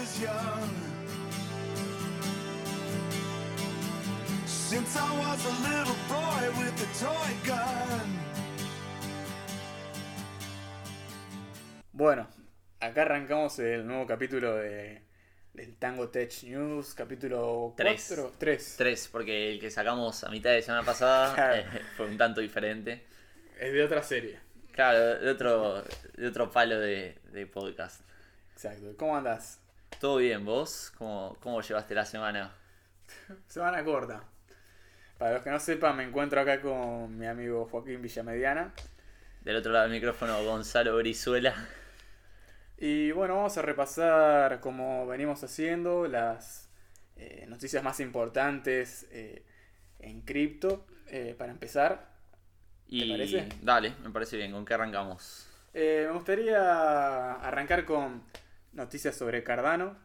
was young. Since I was a little boy with a toy gun. Bueno, acá arrancamos el nuevo capítulo de, del Tango Tech News, capítulo Tres. 4. 3. Tres, porque el que sacamos a mitad de semana pasada Claro. eh, fue un tanto diferente. Es de otra serie. Claro, de otro, de otro palo de, de podcast. Exacto. ¿Cómo andás? ¿Todo bien? ¿Vos? ¿Cómo, cómo llevaste la semana? Semana corta. Para los que no sepan, me encuentro acá con mi amigo Joaquín Villamediana. Del otro lado del micrófono, Gonzalo Brizuela. Y bueno, vamos a repasar, como venimos haciendo, las eh, noticias más importantes eh, en cripto. Eh, para empezar, Y parece? Dale, me parece bien. ¿Con qué arrancamos? Me gustaría arrancar con noticias sobre Cardano.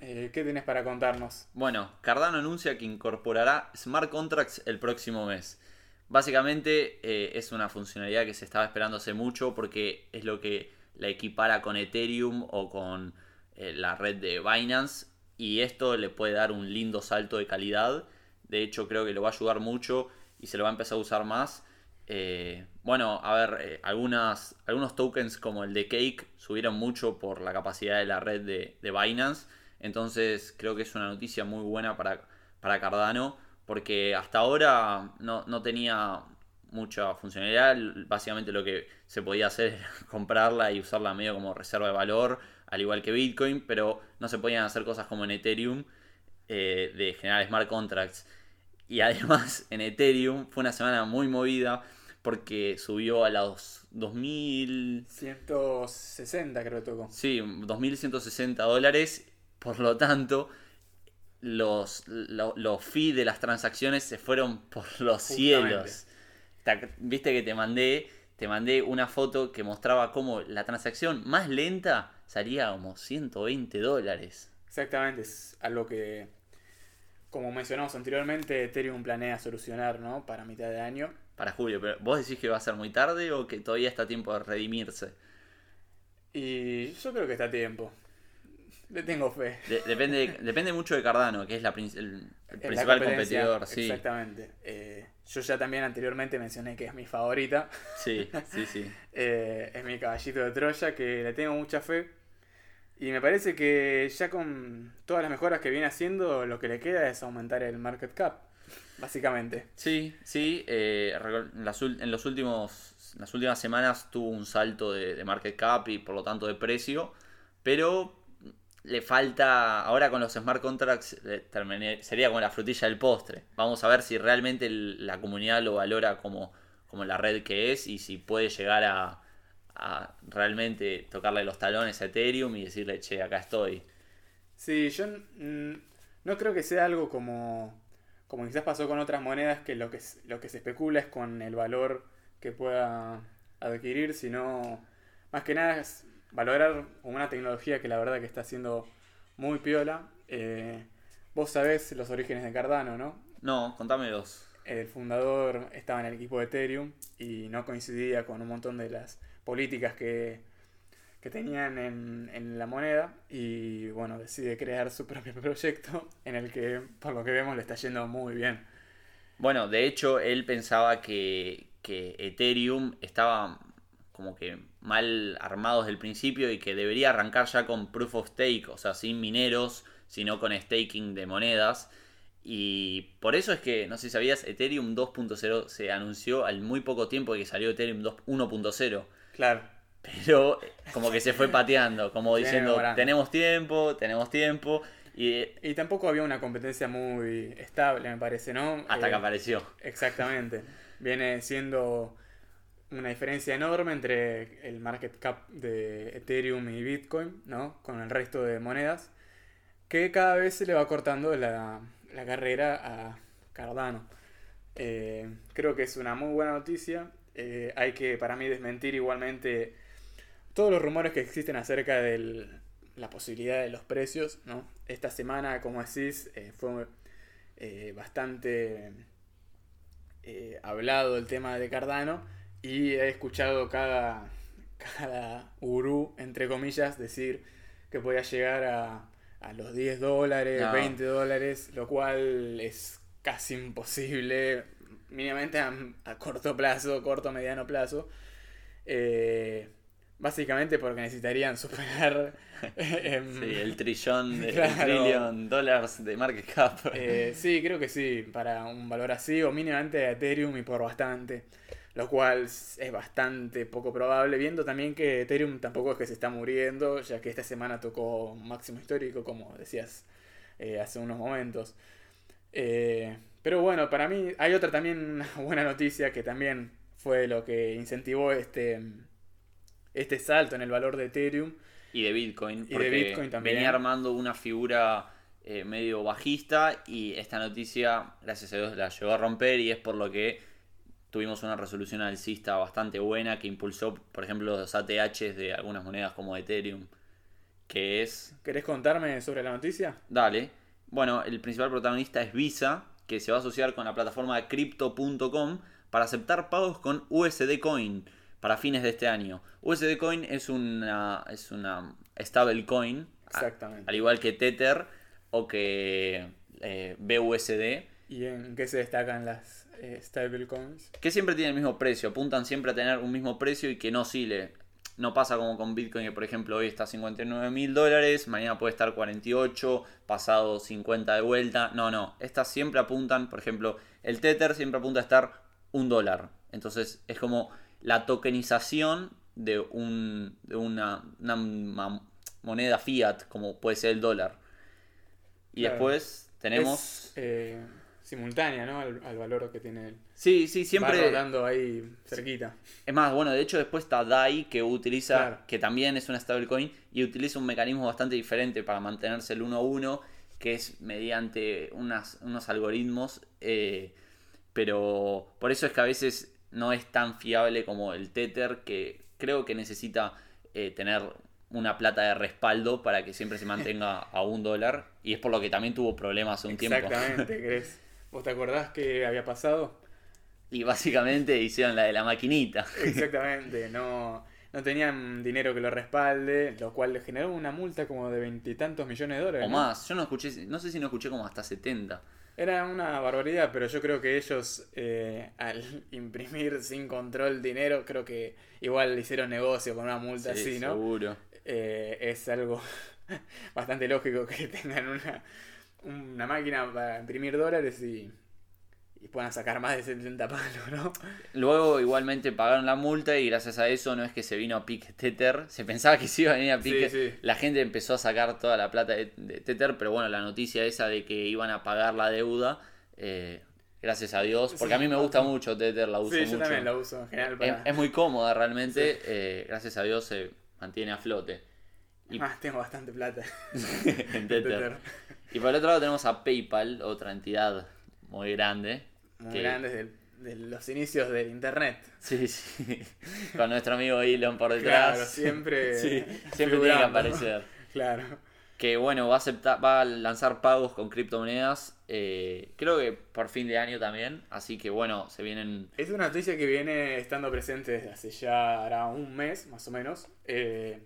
Eh, ¿Qué tienes para contarnos? Bueno, Cardano anuncia que incorporará smart contracts el próximo mes. Básicamente eh, es una funcionalidad que se estaba esperando hace mucho porque es lo que la equipara con Ethereum o con eh, la red de Binance y esto le puede dar un lindo salto de calidad. De hecho creo que lo va a ayudar mucho y se lo va a empezar a usar más. Eh, bueno, a ver, eh, algunos tokens como el de Cake subieron mucho por la capacidad de la red de, de Binance. Entonces creo que es una noticia muy buena para, para Cardano. Porque hasta ahora no, no tenía mucha funcionalidad. Básicamente lo que se podía hacer era comprarla y usarla medio como reserva de valor, al igual que Bitcoin. Pero no se podían hacer cosas como en Ethereum eh, de generar smart contracts. Y además en Ethereum fue una semana muy movida porque subió a los 2000... 160 creo que tocó. Sí, 2.160 dólares. Por lo tanto, los, lo- los fees de las transacciones se fueron por los Justamente. cielos. Te- Viste que te mandé, te mandé una foto que mostraba cómo la transacción más lenta salía como 120 dólares. Exactamente, es algo que, como mencionamos anteriormente, Ethereum planea solucionar ¿no? para mitad de año. Para julio, pero ¿vos decís que va a ser muy tarde o que todavía está a tiempo de redimirse? Y yo creo que está a tiempo. Le tengo fe. De- depende, depende mucho de Cardano, que es la el, el Es la principal competidor. Sí, Exactamente. Eh, yo ya también anteriormente mencioné que es mi favorita. sí, sí, sí. Eh, es mi caballito de Troya, que le tengo mucha fe. Y me parece que ya con todas las mejoras que viene haciendo, lo que le queda es aumentar el market cap, básicamente. Sí, sí, eh, en, las, en los últimos, en las últimas semanas tuvo un salto de, de market cap y por lo tanto de precio, pero le falta, ahora con los smart contracts eh, terminé- sería como la frutilla del postre. Vamos a ver si realmente el- la comunidad lo valora como, como la red que es y si puede llegar a, a realmente tocarle los talones a Ethereum y decirle, che, acá estoy. Sí, yo no creo que sea algo como, como quizás pasó con otras monedas, que lo que, lo que se especula es con el valor que pueda adquirir, sino más que nada es valorar una tecnología que la verdad que está siendo muy piola. Eh, vos sabés los orígenes de Cardano, ¿no? No, contame dos. El fundador estaba en el equipo de Ethereum y no coincidía con un montón de las políticas que, que tenían en, en la moneda y bueno, decide crear su propio proyecto en el que por lo que vemos le está yendo muy bien. Bueno, de hecho, él pensaba que, que Ethereum estaba como que mal armado desde el principio y que debería arrancar ya con proof of stake, o sea, sin mineros, sino con staking de monedas. Y por eso es que, no sé si sabías, Ethereum 2.0 se anunció al muy poco tiempo de que salió Ethereum 2 1.0. Claro, Pero como que se fue pateando, como diciendo, tenemos tiempo, tenemos tiempo. Y y tampoco había una competencia muy estable, me parece, ¿no? hasta Eh, que apareció. Exactamente. Viene siendo una diferencia enorme entre el market cap de Ethereum y Bitcoin, ¿no? Con el resto de monedas, que cada vez se le va cortando la, la carrera a Cardano. Eh, creo que es una muy buena noticia. Eh, hay que, para mí, desmentir igualmente todos los rumores que existen acerca de la posibilidad de los precios, ¿no? Esta semana, como decís, eh, fue eh, bastante eh, hablado el tema de Cardano y he escuchado cada, cada gurú, entre comillas, decir que podía llegar a, a los 10 dólares, No. 20 dólares, lo cual es casi imposible, mínimamente a, a corto plazo, corto mediano plazo. Eh, básicamente porque necesitarían superar em, Sí, el trillón, de, Claro. trillion dólares de market cap. Eh, sí, creo que sí, para un valor así, o mínimamente a Ethereum y por bastante. Lo cual es bastante poco probable, viendo también que Ethereum tampoco es que se está muriendo, ya que esta semana tocó un máximo histórico, como decías eh, hace unos momentos. Eh, pero bueno, para mí hay otra también una buena noticia que también fue lo que incentivó este, este salto en el valor de Ethereum. Y de Bitcoin. de Bitcoin también. venía armando una figura eh, medio bajista y esta noticia, gracias a Dios, la llegó a romper y es por lo que tuvimos una resolución alcista bastante buena que impulsó, por ejemplo, los ATHs de algunas monedas como Ethereum. Que es ¿Querés contarme sobre la noticia? Dale. Bueno, el principal protagonista es Visa, que se va a asociar con la plataforma Crypto.com para aceptar pagos con USD Coin para fines de este año. USD Coin es una, es una stablecoin, al igual que Tether o que eh, BUSD, ¿Y en qué se destacan las eh, stablecoins? que siempre tienen el mismo precio, apuntan siempre a tener un mismo precio y que no oscile. No pasa como con Bitcoin, que por ejemplo hoy está a 59 mil dólares, mañana puede estar 48, pasado 50 de vuelta. No, no, estas siempre apuntan, por ejemplo, el Tether siempre apunta a estar un dólar. Entonces es como la tokenización de, un, de una, moneda fiat, como puede ser el dólar. Y Claro. después tenemos... Es, eh, simultánea, ¿no? Al, al valor que tiene el. Sí, sí, Va siempre... rodando ahí cerquita. Es más, bueno, de hecho después está DAI que utiliza, Claro. que también es una stablecoin y utiliza un mecanismo bastante diferente para mantenerse el 1 a 1, que es mediante unas, unos algoritmos, eh, pero por eso es que a veces no es tan fiable como el Tether, que creo que necesita eh, tener una plata de respaldo para que siempre se mantenga a un dólar y es por lo que también tuvo problemas hace un tiempo. Exactamente, ¿crees? ¿Vos te acordás qué había pasado? Y básicamente hicieron la de la maquinita. Exactamente, no, no tenían dinero que lo respalde, lo cual le generó una multa como de veintitantos millones de dólares. O ¿no? más, yo no escuché, no sé si no escuché como hasta 70. Era una barbaridad, pero yo creo que ellos eh, al imprimir sin control dinero, creo que igual hicieron negocio con una multa Sí, así, ¿no? Seguro. Eh, es algo bastante lógico que tengan una, una máquina para imprimir dólares y, y puedan sacar más de 70 palos, ¿no? Luego igualmente pagaron la multa y gracias a eso no es que se vino a pique Tether. Se pensaba que se iba a venir a pique. Sí, sí. La gente empezó a sacar toda la plata de, Tether, pero bueno, la noticia esa de que iban a pagar la deuda, eh, gracias a Dios, porque a mí me gusta mucho Tether, la uso Sí, mucho. yo también la uso en general es, para... es muy cómoda realmente, eh, gracias a Dios se mantiene a flote. Y tengo bastante plata. en Tether. Tether. Y por el otro lado tenemos a PayPal, otra entidad muy grande. Muy que- grandes de, de los inicios del internet. Sí, sí. Con nuestro amigo Elon por detrás. Claro, siempre Sí, siempre tiene que aparecer. Claro. Que bueno, va a aceptar, va a lanzar pagos con criptomonedas. eh, creo que por fin de año también. Así que bueno, se vienen. Es una noticia que viene estando presente desde hace ya hará un mes, más o menos. Eh,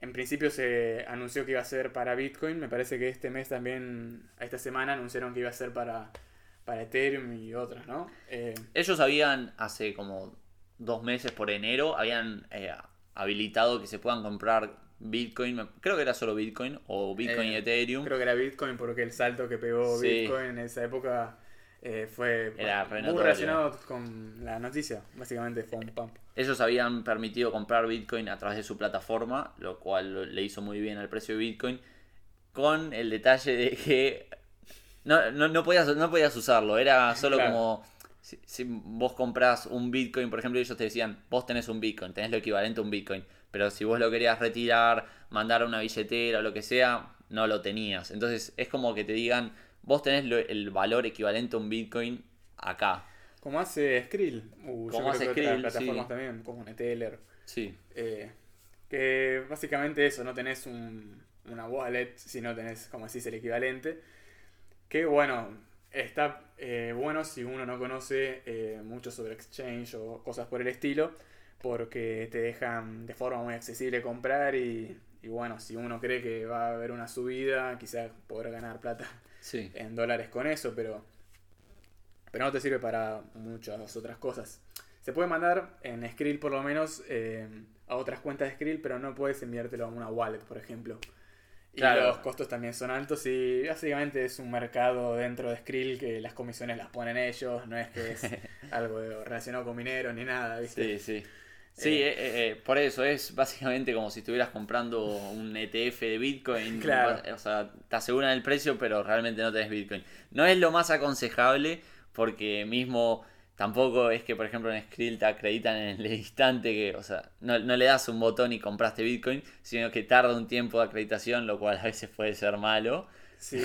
en principio se anunció que iba a ser para Bitcoin. Me parece que este mes también, esta semana, anunciaron que iba a ser para, para Ethereum y otras, ¿no? Eh, Ellos habían hace como dos meses por enero, habían eh, habilitado que se puedan comprar Bitcoin. Creo que era solo Bitcoin o Bitcoin y Eh, Ethereum. creo que era Bitcoin porque el salto que pegó Sí. Bitcoin en esa época fue Era muy notorio. relacionado con la noticia. Básicamente fue un pump. Ellos habían permitido comprar Bitcoin a través de su plataforma, lo cual le hizo muy bien al precio de Bitcoin, con el detalle de que no, no, no podías, no podías usarlo, era solo Claro. como si, si vos compras un Bitcoin, por ejemplo, ellos te decían, vos tenés un Bitcoin, tenés lo equivalente a un Bitcoin, pero si vos lo querías retirar, mandar a una billetera o lo que sea, no lo tenías. Entonces es como que te digan, vos tenés lo- el valor equivalente a un Bitcoin acá. Como hace Skrill. Uh, Como hace Skrill, plataformas sí. también, como Neteller. Sí. Eh, que básicamente eso, no tenés un, una wallet, sino tenés, como decís, el equivalente. Que bueno, está eh, bueno si uno no conoce eh, mucho sobre exchange o cosas por el estilo, porque te dejan de forma muy accesible comprar y, Y bueno, si uno cree que va a haber una subida, quizás podrá ganar plata Sí. en dólares con eso, pero, pero no te sirve para muchas otras cosas. Se puede mandar en Skrill por lo menos eh, a otras cuentas de Skrill, pero no puedes enviártelo a una wallet, por ejemplo. Y Claro. los costos también son altos y básicamente es un mercado dentro de Skrill que las comisiones las ponen ellos, no es que es algo relacionado con mineros ni nada, ¿viste? Sí, sí. Sí, Eh. eh, eh, eh, por eso es básicamente como si estuvieras comprando un ETF de Bitcoin. Claro. O sea, te aseguran el precio, pero realmente no tenés Bitcoin. No es lo más aconsejable porque mismo tampoco es que, por ejemplo, en Skrill te acreditan en el instante que, o sea, no, no le das un botón y compraste Bitcoin, sino que tarda un tiempo de acreditación, lo cual a veces puede ser malo. Sí,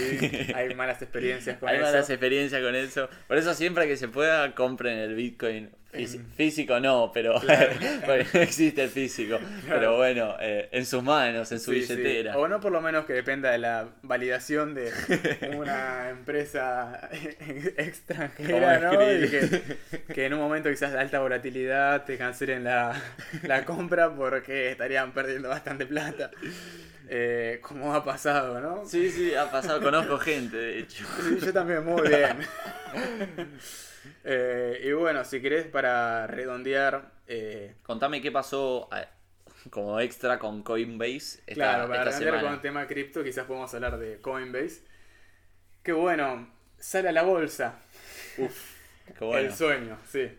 hay malas experiencias con Hay eso. malas experiencias con eso. Por eso siempre que se pueda, compren el Bitcoin. Fí- En- Físico no, pero Claro. porque no existe el físico. Pero bueno, eh, en sus manos, en su Sí, sí. billetera. O no por lo menos que dependa de la validación de una empresa extranjera, ¿no? Y que, que en un momento quizás de alta volatilidad te cancelen la, la compra porque estarían perdiendo bastante plata. Eh, como ha pasado, ¿no? Sí, sí, ha pasado, conozco gente, de hecho. Sí, yo también, muy bien. Eh, y bueno, si querés para redondear, eh, Contame qué pasó como extra con Coinbase esta, Claro, para esta con el tema cripto, quizás podemos hablar de Coinbase. Que bueno, sale a la bolsa. Qué bueno. El sueño, sí.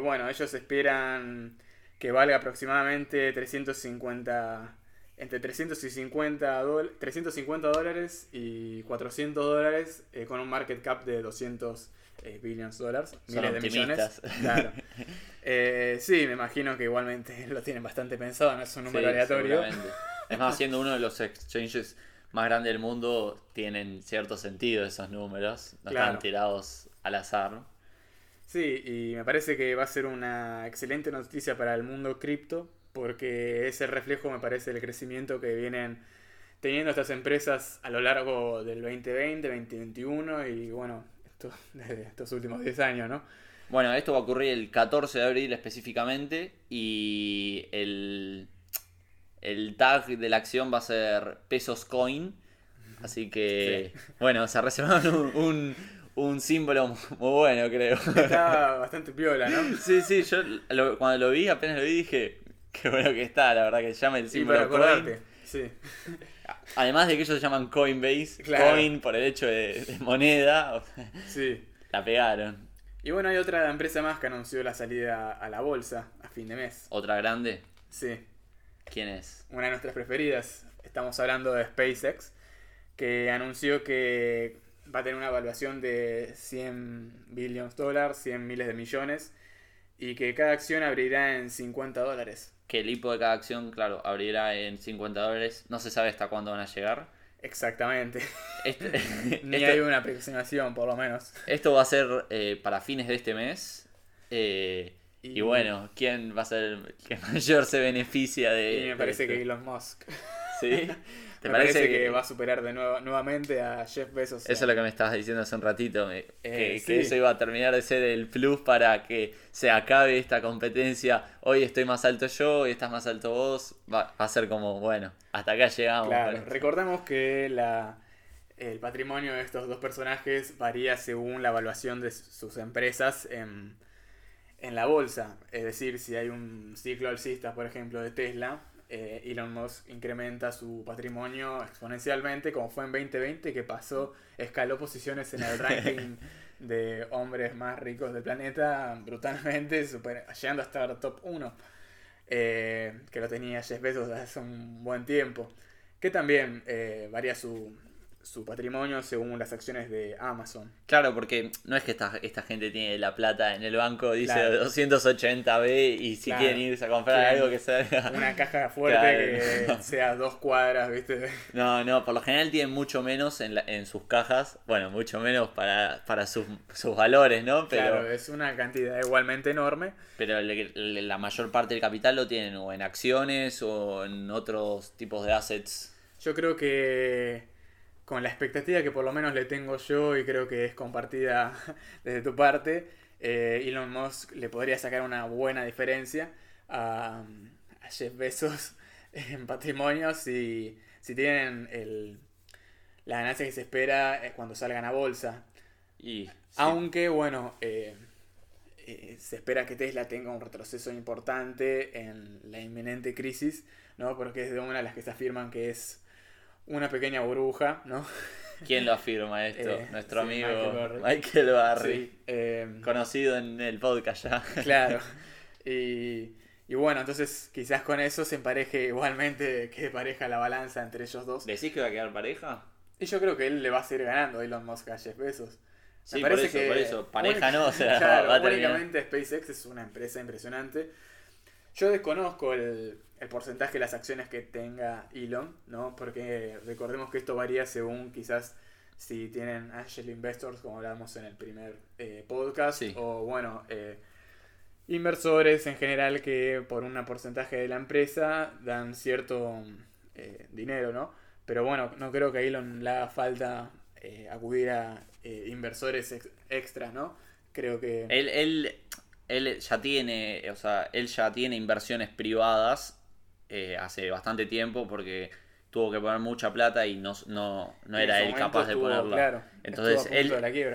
Bueno, ellos esperan que valga aproximadamente 350. Entre 350, dol- 350 dólares y 400 dólares eh, con un market cap de 200 eh, billions de dólares. Son Miles de millones. Claro. Eh, sí, me imagino que igualmente lo tienen bastante pensado, no es un número Sí, aleatorio. Es más, siendo uno de los exchanges más grandes del mundo, tienen cierto sentido esos números. No Claro. están tirados al azar. Sí, y me parece que va a ser una excelente noticia para el mundo cripto, porque es el reflejo, me parece, del crecimiento que vienen teniendo estas empresas a lo largo del 2020, 2021 y bueno, esto, desde estos últimos 10 años, ¿no? Bueno, esto va a ocurrir el 14 de abril específicamente y el, el tag de la acción va a ser pesos coin. Así que, bueno, se reservaron un, un, un símbolo muy bueno, creo. Está bastante piola, ¿no? Sí, sí, yo lo- cuando lo vi, apenas lo vi, dije, qué bueno que está, la verdad que se llama el Sí, símbolo para coin. Sí, Además de que ellos se llaman Coinbase, Claro. coin por el hecho de, de moneda, sí. la pegaron. Y bueno, hay otra empresa más que anunció la salida a la bolsa a fin de mes. Otra grande, Sí. ¿quién es? una de nuestras preferidas. Estamos hablando de SpaceX, que anunció que va a tener una evaluación de 100 billones de dólares, 100 miles de millones, y que cada acción abrirá en 50 dólares. Que el hipo de cada acción, claro, abrirá en 50 dólares. No se sabe hasta cuándo van a llegar. Exactamente. Este- Ni esto, hay una aproximación, por lo menos. esto va a ser eh, para fines de este mes. eh, y, Y- bueno, ¿quién va a ser el que mayor se beneficia de Y me parece que Elon Musk. ¿Sí? ¿Te me parece, parece que, que va a superar de nuevo, nuevamente a Jeff Bezos. Eso es lo que me estabas diciendo hace un ratito, que, Eh, que eso iba a terminar de ser el plus para que se acabe esta competencia. Hoy estoy más alto yo, hoy estás más alto vos. Va, va a ser como, bueno, hasta acá llegamos. Claro, pero- recordemos que la, el patrimonio de estos dos personajes varía según la evaluación de sus empresas en, en la bolsa. Es decir, si hay un ciclo alcista, por ejemplo, de Tesla, eh, Elon Musk incrementa su patrimonio exponencialmente, como fue en 2020, que pasó, escaló posiciones en el ranking de hombres más ricos del planeta brutalmente, super- llegando a estar top 1 eh, que lo tenía Jeff Bezos hace un buen tiempo, que también eh, varía su, su patrimonio según las acciones de Amazon. Claro, porque no es que esta, esta gente tiene la plata en el banco, dice Claro. 280B y si Claro. quieren irse a comprar algo que salga. Una caja fuerte que sea dos cuadras, ¿viste? No, no, por lo general tienen mucho menos en, la- en sus cajas. Bueno, mucho menos para, para sus, sus valores, ¿no? Pero, Claro, es una cantidad igualmente enorme. pero le- le- la mayor parte del capital lo tienen o en acciones o en otros tipos de assets. Yo creo que con la expectativa que por lo menos le tengo yo y creo que es compartida desde tu parte, eh, Elon Musk le podría sacar una buena diferencia a, a Jeff Bezos en patrimonio si, si tienen el, la ganancia que se espera eh, cuando salgan a bolsa. Y sí, Aunque, bueno, eh, eh, se espera que Tesla tenga un retroceso importante en la inminente crisis, ¿no? Porque es de una de las que se afirman que es una pequeña burbuja, ¿no? ¿quién lo afirma esto? Eh, Nuestro sí, amigo Michael Barry. Michael Barry, Sí, eh, conocido en el podcast ya. claro. Y, y bueno, entonces quizás con eso se empareje igualmente, que pareja la balanza entre ellos dos. ¿Decís que va a quedar pareja? Y yo creo que él le va a seguir ganando a Elon Musk a Jeff Bezos. Sí, Me por parece eso, que por eso. Pareja única- no, o sea, claro, va a terminar. únicamente SpaceX es una empresa impresionante. Yo desconozco el, el porcentaje de las acciones que tenga Elon, ¿no? Porque recordemos que esto varía según quizás si tienen angel investors, como hablábamos en el primer eh, podcast, Sí. o bueno, eh, inversores en general que por un porcentaje de la empresa dan cierto eh, dinero, ¿no? Pero bueno, no creo que a Elon le haga falta acudir a eh, inversores ex- extras, ¿no? Creo que... Él, él, él ya tiene, o sea, él ya tiene inversiones privadas eh, hace bastante tiempo porque tuvo que poner mucha plata y no, no, no era él capaz de estuvo, ponerla. claro, Entonces él,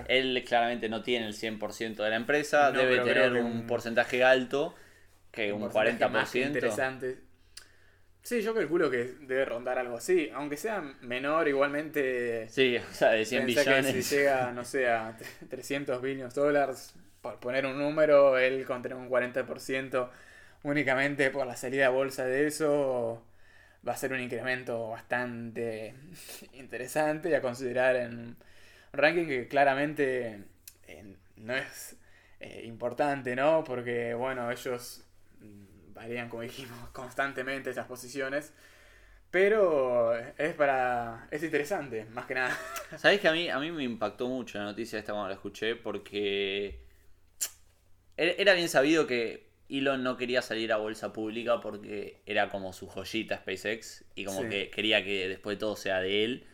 él claramente no tiene el 100% de la empresa, No, debe tener un un- porcentaje alto, que un, más que 40%. interesante. Sí, yo calculo que debe rondar algo así, aunque sea menor igualmente... Sí, o sea, de 100 Pensá que billones. si llega, no sé, a 300 billones de dólares, por poner un número, él con un 40% únicamente por la salida a bolsa de eso, va a ser un incremento bastante interesante y a considerar en un ranking que claramente eh, no es eh, importante, ¿no? Porque, bueno, ellos mm, varían, como dijimos, constantemente esas posiciones. Pero es para. es interesante, más que nada. ¿Sabés que a mí, a mí me impactó mucho la noticia esta cuando la escuché? Porque era bien sabido que Elon no quería salir a bolsa pública porque era como su joyita SpaceX y como Sí. que quería que después todo sea de él.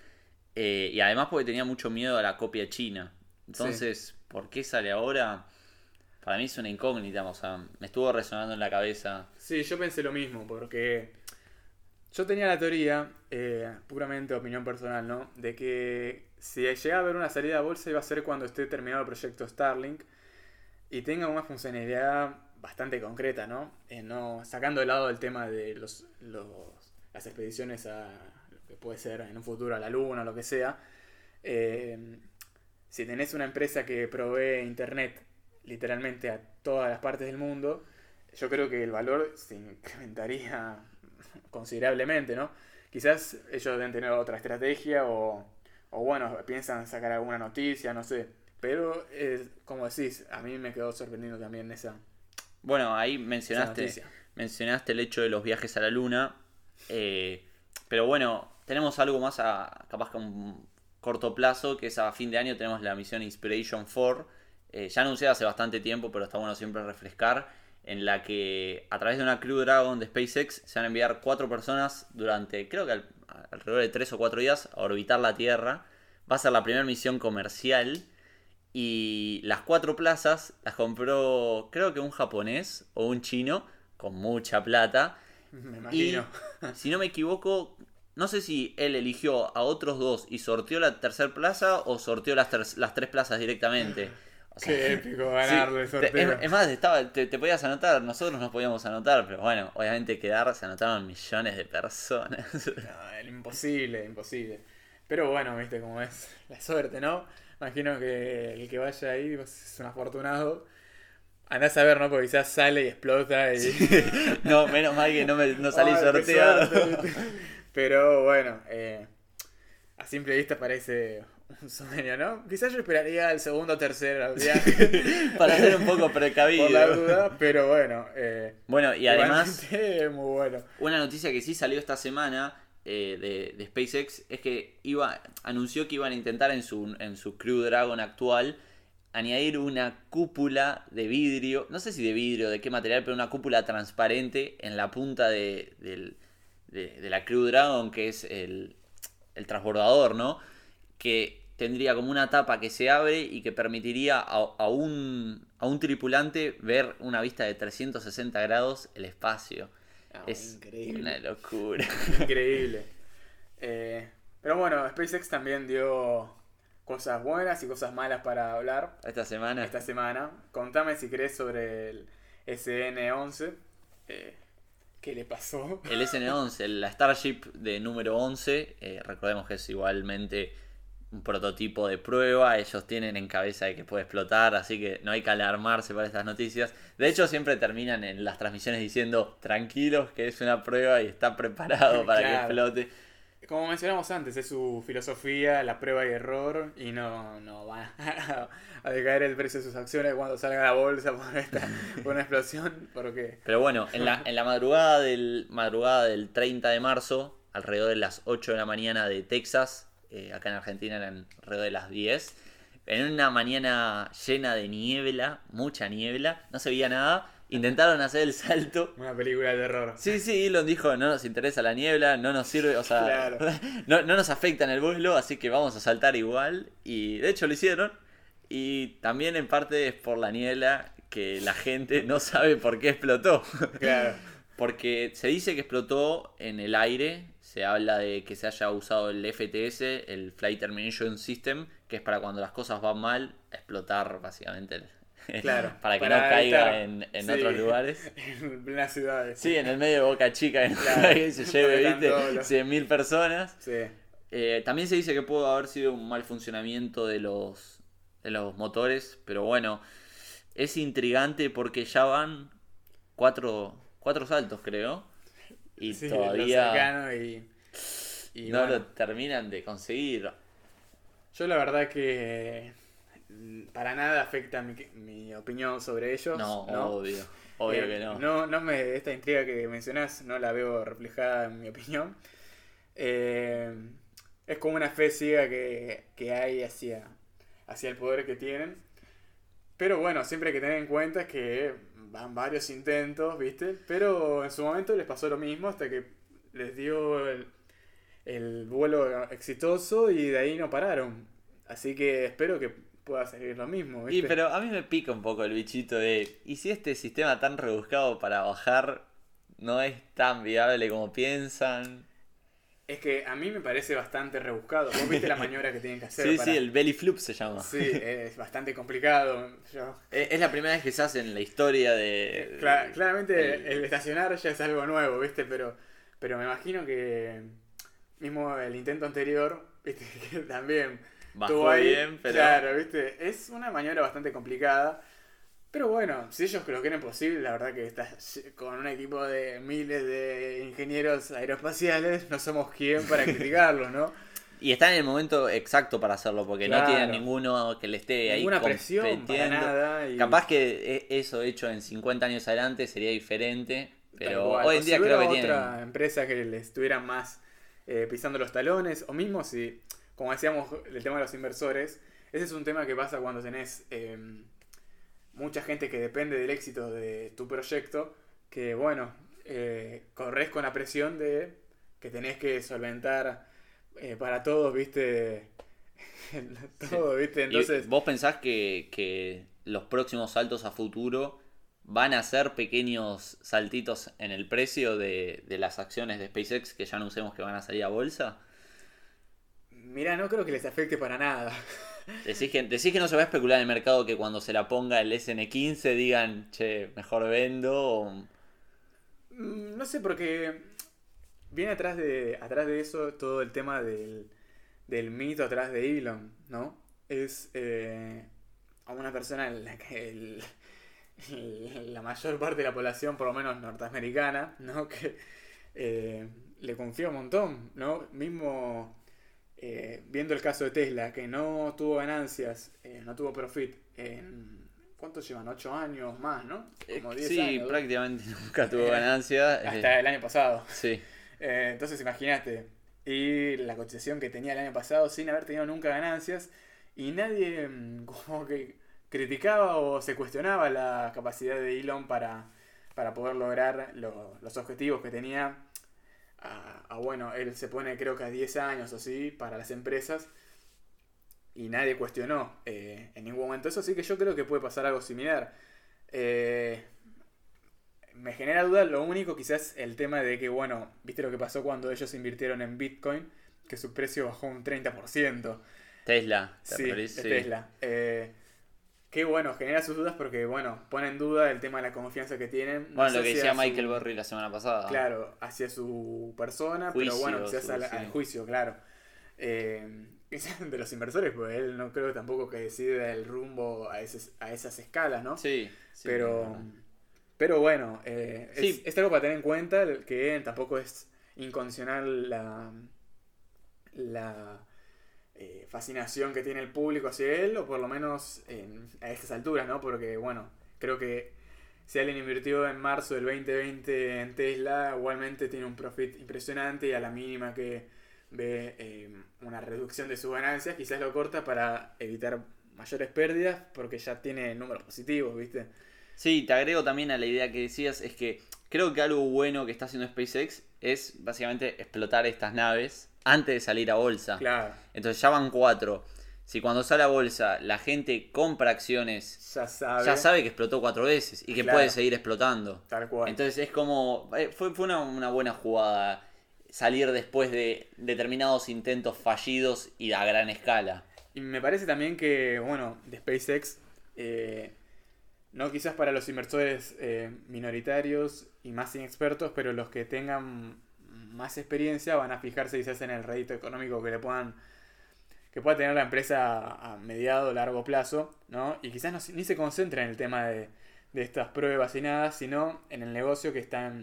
Eh, y además porque tenía mucho miedo a la copia china. Entonces, ¿por qué sale ahora? Para mí es una incógnita, o sea, me estuvo resonando en la cabeza. Sí, yo pensé lo mismo, porque yo tenía la teoría, eh, puramente opinión personal, ¿no? De que si llega a haber una salida a bolsa iba a ser cuando esté terminado el proyecto Starlink y tenga una funcionalidad bastante concreta, ¿no? Eh, no sacando de lado el tema de los, los- las expediciones a lo que puede ser en un futuro a la luna o lo que sea. eh, si tenés una empresa que provee internet literalmente a todas las partes del mundo, yo creo que el valor se incrementaría considerablemente, ¿no? Quizás ellos deben tener otra estrategia o, o bueno, piensan sacar alguna noticia, no sé. Pero, eh, como decís, a mí me quedó sorprendiendo también esa, Bueno, ahí mencionaste mencionaste el hecho de los viajes a la luna. eh, pero bueno, tenemos algo más a capaz que a un corto plazo, que es a fin de año tenemos la misión Inspiration 4, eh, ya anunciada hace bastante tiempo, pero está bueno siempre refrescar, en la que a través de una Crew Dragon de SpaceX se van a enviar cuatro personas durante, creo que al- alrededor de tres o cuatro días, a orbitar la Tierra. Va a ser la primera misión comercial. Y las cuatro plazas las compró, creo que un japonés o un chino, con mucha plata. Me Y, imagino. si no me equivoco, no sé si él eligió a otros dos y sorteó la tercera plaza o sorteó las, ter- las tres plazas directamente. O sea, Qué épico sí, te- sorteo. es, es más, estaba, te, te podías anotar, nosotros nos podíamos anotar, pero bueno, obviamente quedar se anotaron millones de personas. No, el imposible, imposible. Pero bueno, viste cómo es la suerte, ¿no? Imagino que el que vaya ahí es un afortunado. Andás a ver, ¿no? Porque quizás sale y explota y... no, menos mal que no, me, no salí Ay, sorteado. Pero bueno, eh, a simple vista parece un sueño, ¿no? Quizás yo esperaría el segundo o tercer viaje Para ser un poco precavido. por la duda, pero bueno. Eh, Bueno, y además, muy bueno. una noticia que sí salió esta semana eh, de, SpaceX es que iba anunció que iban a intentar en su, en su Crew Dragon actual añadir una cúpula de vidrio, no sé si de vidrio, de qué material, pero una cúpula transparente en la punta de- de la Crew Dragon, que es el, el transbordador, ¿no? Que tendría como una tapa que se abre y que permitiría a, a un, a un tripulante ver una vista de 360 grados el espacio. No, es increíble. una locura. Increíble. Eh, pero bueno, SpaceX también dio cosas buenas y cosas malas para hablar Esta semana. esta semana. Contame si querés sobre el SN11. Eh, ¿Qué le pasó? El SN11, la Starship de número 11, eh, recordemos que es igualmente un prototipo de prueba, ellos tienen en cabeza de que puede explotar, así que no hay que alarmarse para estas noticias. De hecho, siempre terminan en las transmisiones diciendo, tranquilos, que es una prueba y está preparado para que explote. Como mencionamos antes, es su filosofía, la prueba y error, y no, no van a, a decaer el precio de sus acciones cuando salga la bolsa por, esta, por una explosión, porque... Pero bueno, en la, en la madrugada, del, madrugada del 30 de marzo, alrededor de las 8 de la mañana de Texas, eh, acá en Argentina eran alrededor de las 10, en una mañana llena de niebla, mucha niebla, no se veía nada, intentaron hacer el salto. Una película de terror. Sí, sí, Elon dijo, no nos interesa la niebla, no nos sirve, o sea, Claro. no, no nos afecta en el vuelo, así que vamos a saltar igual. Y de hecho lo hicieron. Y también en parte es por la niebla que la gente no sabe por qué explotó. Claro. Porque se dice que explotó en el aire, se habla de que se haya usado el FTS, el Flight Termination System, que es para cuando las cosas van mal, explotar básicamente. el- Claro, para que para no caiga en, en sí. otros lugares. En plenas ciudades. Sí, en el medio de Boca Chica, en Claro, que se lleve, viste, están todos los- 100.000 personas. Sí. Eh, también se dice que pudo haber sido un mal funcionamiento de los, de los motores, pero bueno, es intrigante porque ya van cuatro, cuatro saltos, creo. Y Sí, lo todavía cercano y, y no bueno, lo terminan de conseguir. Yo la verdad que mm, para nada afecta mi, mi opinión sobre ellos. No, ¿no? obvio, obvio Eh, que no. No, no me, esta intriga que mencionás no la veo reflejada en mi opinión. Eh, es como una fe ciega que, que hay hacia, hacia el poder que tienen. Pero bueno, siempre hay que tener en cuenta que van varios intentos, ¿viste? Pero en su momento les pasó lo mismo hasta que les dio el, el vuelo exitoso y de ahí no pararon. Así que espero que pueda salir lo mismo, Y ¿viste? pero a mí me pica un poco el bichito de, ¿y si este sistema tan rebuscado para bajar no es tan viable como piensan? Es que a mí me parece bastante rebuscado. ¿Vos viste la maniobra que tienen que hacer? Sí, para- sí, el belly flip se llama. Sí, es bastante complicado. Yo- Es la primera vez que se hace en la historia de. Cla- claramente el- el estacionar ya es algo nuevo, ¿viste? Pero, pero me imagino que mismo el intento anterior, ¿viste? Que también Bajó tuvo ahí. bien, pero- Claro, ¿viste? Es una maniobra bastante complicada. Pero bueno, si ellos lo quieren posible, la verdad que estás con un equipo de miles de ingenieros aeroespaciales, no somos quien para criticarlo, ¿no? Y está en el momento exacto para hacerlo, porque no tienen ninguno que le esté ahí Ninguna presión para nada. y- Capaz que e- eso hecho en 50 años adelante sería diferente, pero hoy O en si día creo hubiera que tienen. otra empresa que le estuviera más eh, pisando los talones, o mismo si, como decíamos, el tema de los inversores, ese es un tema que pasa cuando tenés eh, mucha gente que depende del éxito de tu proyecto, que bueno, eh, corres con la presión de que tenés que solventar eh, para todos, viste, todo, viste, ¿Y entonces... ¿Vos pensás que, que los próximos saltos a futuro van a ser pequeños saltitos en el precio de, de las acciones de SpaceX que ya anunciamos que van a salir a bolsa? Mira, no creo que les afecte para nada. Decís que, decís que no se va a especular en el mercado que cuando se la ponga el SN15 digan, che, mejor vendo. Mm, No sé, porque viene atrás de, atrás de eso todo el tema del, del mito atrás de Elon, ¿no? Es eh, a una persona en la que la mayor parte de la población, por lo menos norteamericana, ¿no? Que eh, le confía un montón, ¿no? Mismo eh, viendo el caso de Tesla, que no tuvo ganancias, eh, no tuvo profit en... ¿Cuántos llevan? ¿Ocho años más, no? Como 10 sí, años. prácticamente nunca tuvo Eh, ganancia. Hasta el año pasado. Sí. Eh, entonces imagínate. Y la cotización que tenía el año pasado sin haber tenido nunca ganancias. Y nadie mm, como que criticaba o se cuestionaba la capacidad de Elon para, para poder lograr lo- los objetivos que tenía. A, a, bueno, él se pone creo que a 10 años o así para las empresas. Y nadie cuestionó eh, en ningún momento eso. Así que yo creo que puede pasar algo similar. Eh, me genera duda lo único quizás el tema de que, bueno, viste lo que pasó cuando ellos invirtieron en Bitcoin, que su precio bajó un 30%. Tesla. Sí. Tesla. Eh, que bueno, genera sus dudas porque, bueno, pone en duda el tema de la confianza que tienen. no Bueno, lo que decía a su- Michael Burry la semana pasada. Claro, hacia su persona, pero bueno, quizás al, al juicio, claro. Eh, de los inversores, pues él no creo tampoco que decida el rumbo a, ese- a esas escalas, ¿no? Sí, sí, pero, pero bueno, eh, es, Sí. es algo para tener en cuenta que tampoco es incondicional la, la eh, fascinación que tiene el público hacia él, o por lo menos en- a estas alturas, ¿no? Porque bueno, creo que si alguien invirtió en marzo del 2020 en Tesla, igualmente tiene un profit impresionante y a la mínima que ve eh, una reducción de sus ganancias, quizás lo corta para evitar mayores pérdidas porque ya tiene números positivos, ¿viste? Sí, te agrego también a la idea que decías, es que creo que algo bueno que está haciendo SpaceX es básicamente explotar estas naves antes de salir a bolsa. Claro, Entonces ya van cuatro. Si cuando sale a bolsa la gente compra acciones, ya sabe. ya sabe que explotó cuatro veces y que Claro. puede seguir explotando. Tal cual. Entonces es como. eh, Fue, fue una, una buena jugada salir después de determinados intentos fallidos y a gran escala. Y me parece también que, bueno, de SpaceX, eh, no quizás para los inversores eh, minoritarios y más inexpertos, pero los que tengan más experiencia van a fijarse quizás en el rédito económico que le puedan que pueda tener la empresa a mediado o largo plazo, ¿no? Y quizás no, ni se concentra en el tema de, de estas pruebas y nada, sino en el negocio que está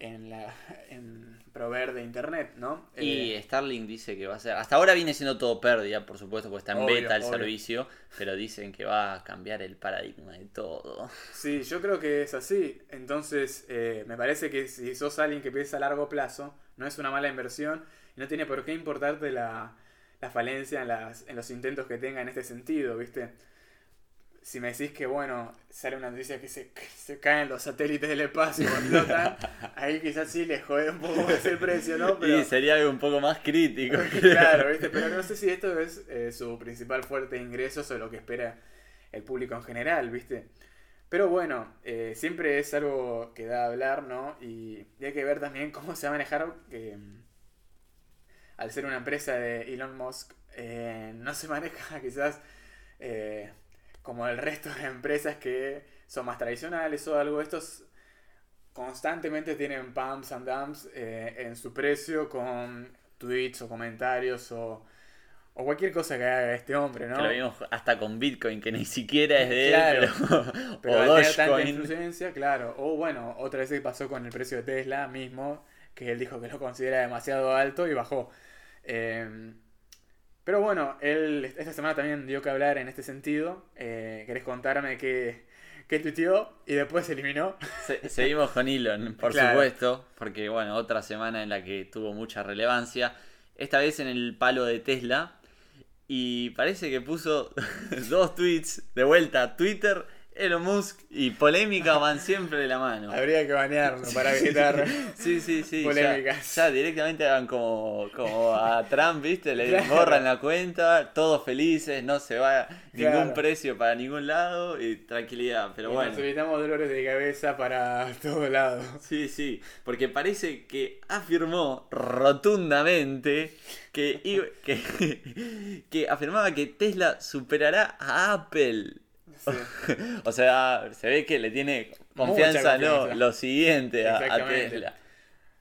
en, la, en proveer de internet, ¿no? Y Eh, Starlink dice que va a ser. Hasta ahora viene siendo todo pérdida, por supuesto, porque está en Obvio, beta el obvio. servicio. Pero dicen que va a cambiar el paradigma de todo. Sí, yo creo que es así. Entonces, eh, me parece que si sos alguien que piensa a largo plazo, no es una mala inversión y no tiene por qué importarte la, la falencia en, las, en los intentos que tenga en este sentido, ¿viste? Si me decís que, bueno, sale una noticia que se, que se caen los satélites del espacio explotan, ahí quizás sí le jode un poco más el precio, ¿no? Pero, Y sería algo un poco más crítico. claro, ¿viste? Pero no sé si esto es eh, su principal fuerte de ingresos o lo que espera el público en general, ¿viste? Pero bueno, eh, siempre es algo que da a hablar, ¿no? Y, y hay que ver también cómo se va a manejar que al ser una empresa de Elon Musk, eh, no se maneja quizás eh, como el resto de empresas que son más tradicionales o algo. Estos constantemente tienen pumps and dumps eh, en su precio con tweets o comentarios o, o cualquier cosa que haga este hombre, ¿no? Que lo vimos hasta con Bitcoin, que ni siquiera es de Claro. él, pero, Pero o al tener tanta influencia, claro. O bueno, otra vez que pasó con el precio de Tesla mismo, que él dijo que lo considera demasiado alto y bajó. Eh, pero bueno, él esta semana también dio que hablar en este sentido. Eh, ¿Querés contarme qué, qué tuiteó y después se eliminó? Se- seguimos con Elon, por Claro. supuesto, porque bueno, otra semana en la que tuvo mucha relevancia. Esta vez en el palo de Tesla. Y parece que puso dos tweets de vuelta a Twitter, Elon Musk y polémica van siempre de la mano. Habría que banearlo para evitar. Sí, sí, sí. ya- Polémicas. Ya, directamente hagan como, como a Trump, ¿viste? Le Claro. borran la cuenta, todos felices, no se va ningún Claro. precio para ningún lado y tranquilidad. Pero y bueno. Nos evitamos dolores de cabeza para todos lados. Sí, sí, porque parece que afirmó rotundamente que, que, que afirmaba que Tesla superará a Apple. Sí. O sea, se ve que le tiene confianza, Mucha ¿no? confianza. Lo siguiente a, a. Tesla.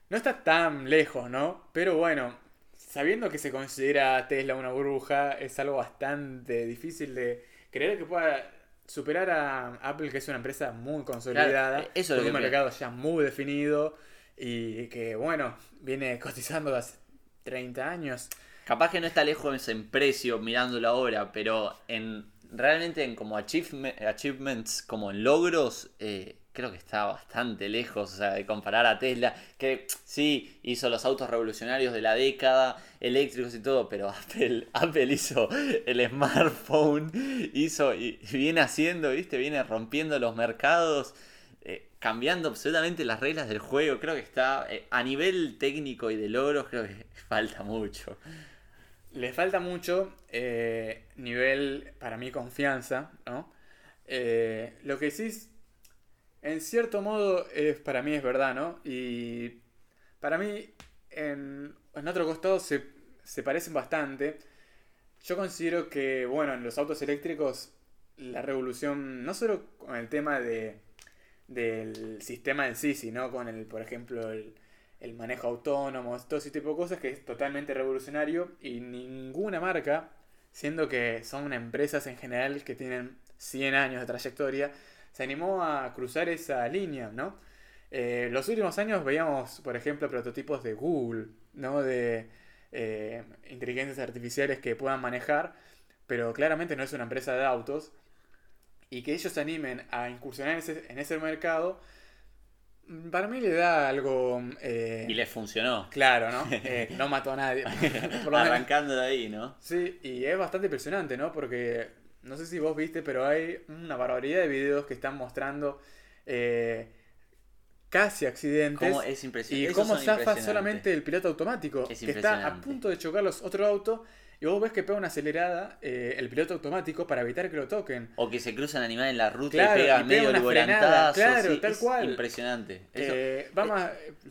No está tan lejos, ¿no? Pero bueno, sabiendo que se considera Tesla una burbuja, es algo bastante difícil de creer que pueda superar a Apple, que es una empresa muy consolidada, Claro, eso es lo con un mercado ya muy definido y que, bueno, viene cotizando hace 30 años. Capaz que no está lejos en precio mirándolo ahora, pero en realmente en como achievement- achievements, como en logros, eh, creo que está bastante lejos, o sea, de comparar a Tesla, que sí, hizo los autos revolucionarios de la década, eléctricos y todo, pero Apple, Apple hizo el smartphone, hizo y viene haciendo, viste, viene rompiendo los mercados. eh, cambiando absolutamente las reglas del juego, creo que está eh, a nivel técnico y de logros, creo que falta mucho. Le falta mucho eh, nivel, para mí, confianza, ¿no? Eh, lo que es En cierto modo, es, para mí es verdad, ¿no? Y para mí, en, en otro costado se, se parecen bastante. Yo considero que, bueno, en los autos eléctricos, la revolución, no solo con el tema de, del sistema en sí, sino con el, por ejemplo, el, el manejo autónomo, todo ese tipo de cosas que es totalmente revolucionario y ninguna marca, siendo que son empresas en general que tienen 100 años de trayectoria, se animó a cruzar esa línea, ¿no? Eh, los últimos años veíamos, por ejemplo, prototipos de Google, ¿no? De eh, inteligencias artificiales que puedan manejar, pero claramente no es una empresa de autos. Y que ellos se animen a incursionar en ese, en ese mercado, para mí le da algo... eh, Y les funcionó. Claro, ¿no? Eh, no mató a nadie. Por lo menos. Arrancando de ahí, ¿no? Sí, y es bastante impresionante, ¿no? Porque no sé si vos viste, pero hay una barbaridad de videos que están mostrando eh, casi accidentes. Cómo es impresionante. y cómo zafa solamente el piloto automático, Es que está a punto de chocar los otro auto y vos ves que pega una acelerada eh, el piloto automático para evitar que lo toquen. O que se cruzan animales en la ruta Claro, y pega y medio el volantazo. claro, sí, tal es cual. Impresionante. Eh, vamos,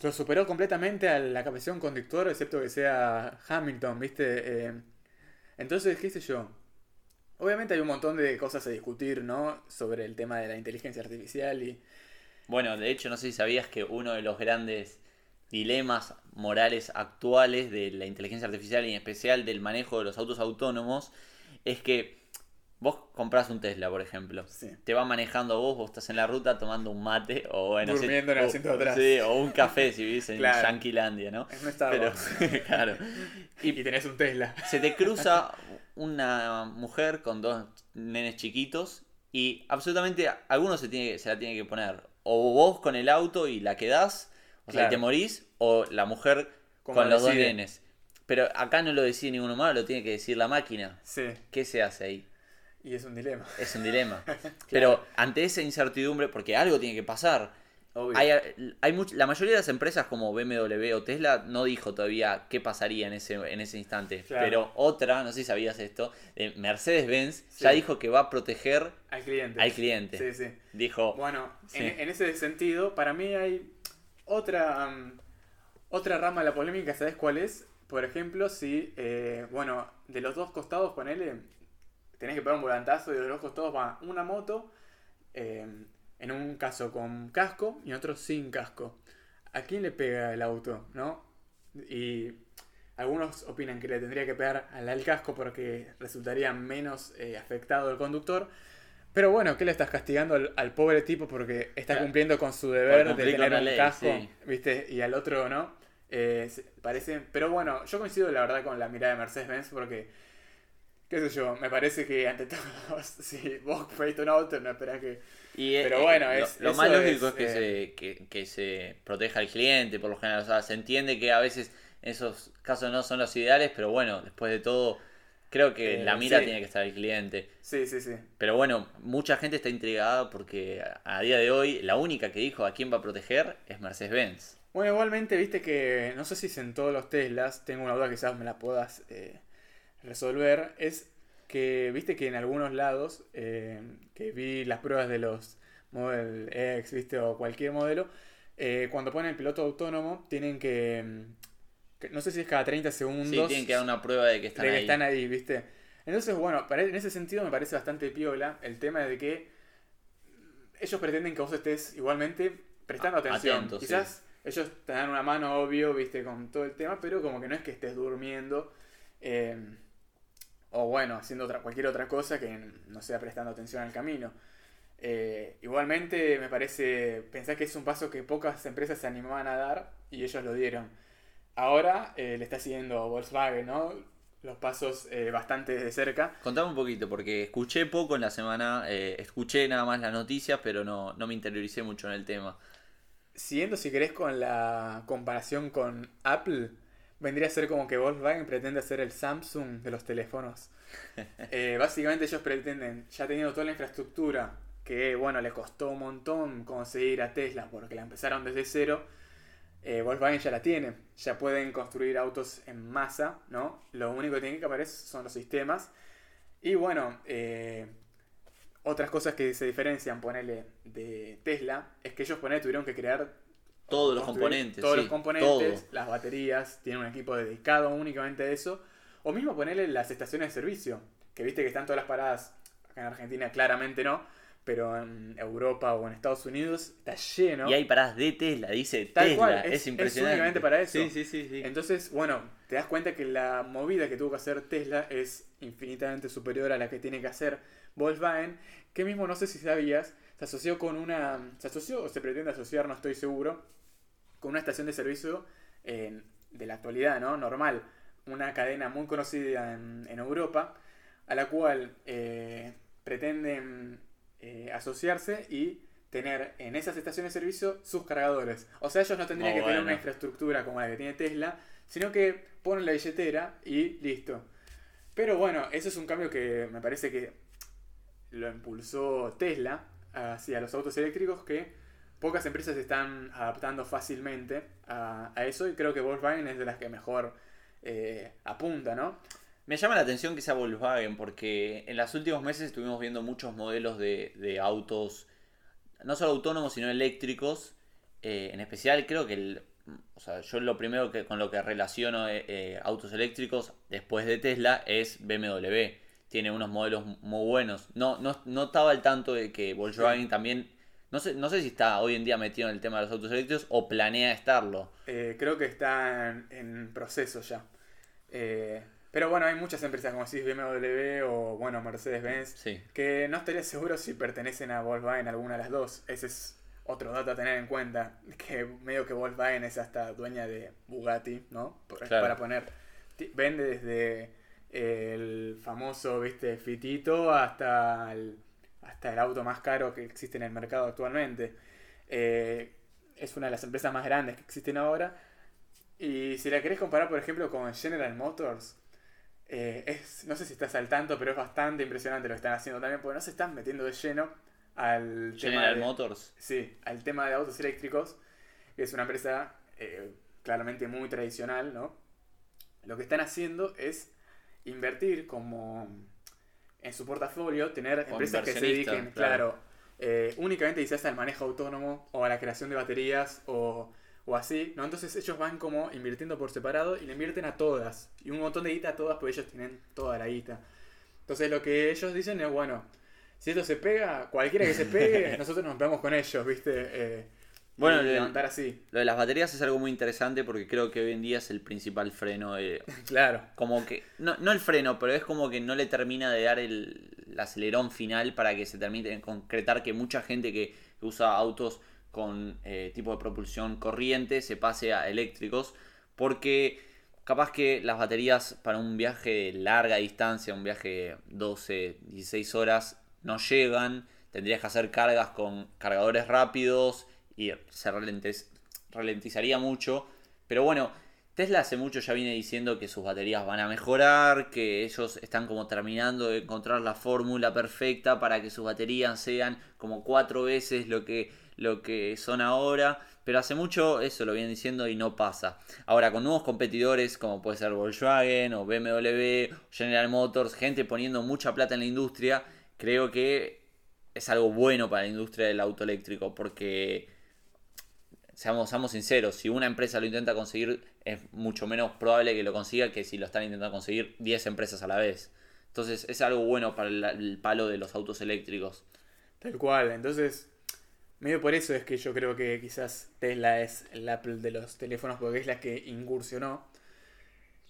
lo superó completamente a la capacidad de un conductor, excepto que sea Hamilton, ¿viste? Eh, entonces, qué sé yo. Obviamente hay un montón de cosas a discutir, ¿no? Sobre el tema de la inteligencia artificial y... Bueno, de hecho, no sé si sabías que uno de los grandes dilemas morales actuales de la inteligencia artificial y en especial del manejo de los autos autónomos es que vos compras un Tesla, por ejemplo. Sí. Te va manejando vos, vos estás en la ruta tomando un mate o bueno, Durmiendo en el asiento de atrás. sí, o un café si vivís en Claro. Yanquilandia, ¿no? Es Starbucks. claro. Y, tenés un Tesla. Se te cruza una mujer con dos nenes chiquitos y absolutamente alguno se, tiene, se la tiene que poner. O vos con el auto y la quedás, o sea, Claro. te morís, o la mujer Como con los dos nenes. Pero acá no lo decide ninguno más, lo tiene que decir la máquina. Sí, ¿Qué se hace ahí? y es un dilema. Es un dilema. Pero ante esa incertidumbre, porque algo tiene que pasar, Obvio. hay, hay much- la mayoría de las empresas como BMW o Tesla no dijo todavía qué pasaría en ese, en ese instante. Claro. Pero otra, no sé si sabías esto, eh, Mercedes-Benz Sí. ya dijo que va a proteger Al cliente. al cliente. Sí, sí. Dijo, Bueno, en ese sentido, para mí hay otra, otra rama de la polémica, ¿sabes cuál es? Por ejemplo, si, eh, bueno, de los dos costados, ponele, tenés que pegar un volantazo y de los dos costados va una moto, eh, en un caso con casco y en otro sin casco. ¿A quién le pega el auto, no? Y algunos opinan que le tendría que pegar al, al casco porque resultaría menos eh, afectado el conductor. Pero bueno, ¿qué le estás castigando al, al pobre tipo porque está Claro. cumpliendo con su deber de tener un ley, casco, sí. ¿viste? Y al otro no. Eh, parece, pero bueno, yo coincido la verdad con la mirada de Mercedes-Benz porque, qué sé yo, me parece que ante todo, si vos pediste un auto, no esperás que... Y, eh, Pero bueno, lo- es- lo, eso más lógico es, es, que, eh, se, que, que se proteja al cliente, por lo general. O sea, se entiende que a veces esos casos no son los ideales, pero bueno, después de todo, creo que Eh, la mira sí. tiene que estar el cliente. Sí, sí, sí. Pero bueno, mucha gente está intrigada porque a- día de hoy la única que dijo a quién va a proteger es Mercedes-Benz. Bueno, igualmente, viste que, no sé si es en todos los Teslas, tengo una duda que quizás me la puedas eh, resolver, es que, viste que en algunos lados, eh, que vi las pruebas de los Model X, viste, o cualquier modelo, eh, cuando ponen el piloto autónomo, tienen que, mm, que- no sé si es cada 30 segundos, Sí, tienen que dar una prueba de que están de que ahí. están ahí, ¿viste? Entonces, bueno, para- en ese sentido me parece bastante piola el tema de que ellos pretenden que vos estés igualmente prestando atención. atento, sí. Quizás ellos te dan una mano, obvio, ¿viste? Con todo el tema, pero como que no es que estés durmiendo. eh, o bueno, haciendo otra, cualquier otra cosa que no sea prestando atención al camino. Eh, igualmente me parece, pensar que es un paso que pocas empresas se animaban a dar y ellos lo dieron. Ahora eh, le está siguiendo Volkswagen, ¿no? Los pasos eh, bastante de cerca. Contame un poquito, porque escuché poco en la semana, eh, escuché nada más las noticias, pero no, no me interioricé mucho en el tema. Siguiendo, si querés, con la comparación con Apple, vendría a ser como que Volkswagen pretende hacer el Samsung de los teléfonos. Básicamente ellos pretenden, ya teniendo toda la infraestructura, que bueno, le costó un montón conseguir a Tesla porque la empezaron desde cero, eh, Volkswagen ya la tiene, ya pueden construir autos en masa, ¿no? Lo único que tienen que cambiar es- son los sistemas. Y bueno, eh, otras cosas que se diferencian, ponele, de Tesla, es que ellos, ponele, tuvieron que crear Todos los componentes. Todos sí, los componentes, todo. las baterías, tienen un equipo dedicado únicamente a eso. O mismo ponerle las estaciones de servicio, que viste que están todas las paradas, acá en Argentina claramente no, pero en Europa o en Estados Unidos está lleno. Y hay paradas de Tesla, dice Tal Tesla. cual, es, es- es impresionante. únicamente para eso. Sí, sí, sí. sí. Entonces, bueno, te das cuenta que la movida que tuvo que hacer Tesla es infinitamente superior a la que tiene que hacer Volkswagen, que mismo no sé si sabías, se asoció con una, se asoció o se pretende asociar, no estoy seguro, con una estación de servicio en- de la actualidad, ¿no? Normal, una cadena muy conocida en, en Europa, a la cual eh, pretenden eh, asociarse y tener en esas estaciones de servicio sus cargadores. O sea, ellos no tendrían Muy que tener una infraestructura como la que tiene Tesla, sino que ponen la billetera y listo. Pero bueno, eso es un cambio que me parece que lo impulsó Tesla hacia los autos eléctricos que pocas empresas se están adaptando fácilmente a, a eso y creo que Volkswagen es de las que mejor eh, apunta, ¿no? Me llama la atención que sea Volkswagen porque en los últimos meses estuvimos viendo muchos modelos de, de autos, no solo autónomos, sino eléctricos. Eh, en especial creo que el, o sea, yo lo primero que con lo que relaciono eh, eh, autos eléctricos después de Tesla es BMW. Tiene unos modelos muy buenos. No, no, no estaba al tanto de que Volkswagen también, no sé, no sé si está hoy en día metido en el tema de los autos eléctricos o planea estarlo. Eh, creo que está en, en proceso ya. Pero bueno, hay muchas empresas como si BMW o bueno, Mercedes-Benz Sí. que no estaría seguro si pertenecen a Volkswagen alguna de las dos. Ese es otro dato a tener en cuenta, que medio que Volkswagen es hasta dueña de Bugatti, ¿no? Por- Claro. Para poner, vende desde el famoso, viste, Fitito hasta el, hasta el auto más caro que existe en el mercado actualmente. Eh, es una de las empresas más grandes que existen ahora. Y si la querés comparar, por ejemplo, con General Motors, eh, es, no sé si estás al tanto, pero es bastante impresionante lo que están haciendo también, porque no se están metiendo de lleno al tema de, Motors. sí, al tema de autos eléctricos, que es una empresa eh, claramente muy tradicional, ¿no? Lo que están haciendo es invertir como en su portafolio, tener empresas que se dediquen, claro. claro, eh, únicamente quizás al manejo autónomo o a la creación de baterías o, o así, ¿no? Entonces ellos van como invirtiendo por separado y le invierten a todas. Y un montón de guita a todas, porque ellos tienen toda la guita. Entonces lo que ellos dicen es, bueno, si esto se pega, cualquiera que se pegue, nosotros nos pegamos con ellos, ¿viste? Eh, Bueno, y levantar así. Lo de las baterías es algo muy interesante porque creo que hoy en día es el principal freno. de- Claro. como que, no, no el freno, pero es como que no le termina de dar el, el acelerón final para que se termine de concretar que mucha gente que usa autos con eh, tipo de propulsión corriente se pase a eléctricos. Porque capaz que las baterías para un viaje de larga distancia, un viaje de 12, 16 horas, no llegan. Tendrías que hacer cargas con cargadores rápidos y se ralentiz- ralentizaría mucho. Pero bueno, Tesla hace mucho ya viene diciendo que sus baterías van a mejorar, que ellos están como terminando de encontrar la fórmula perfecta para que sus baterías sean como cuatro veces lo que, lo que son ahora. Pero hace mucho eso lo vienen diciendo y no pasa. Ahora, con nuevos competidores como puede ser Volkswagen o BMW, General Motors, gente poniendo mucha plata en la industria, creo que es algo bueno para la industria del auto eléctrico porque seamos, sinceros, si una empresa lo intenta conseguir, es mucho menos probable que lo consiga que si lo están intentando conseguir 10 empresas a la vez. Entonces es algo bueno para el palo de los autos eléctricos. Tal cual, entonces, medio por eso es que yo creo que quizás Tesla es el Apple de los teléfonos, porque es la que incursionó.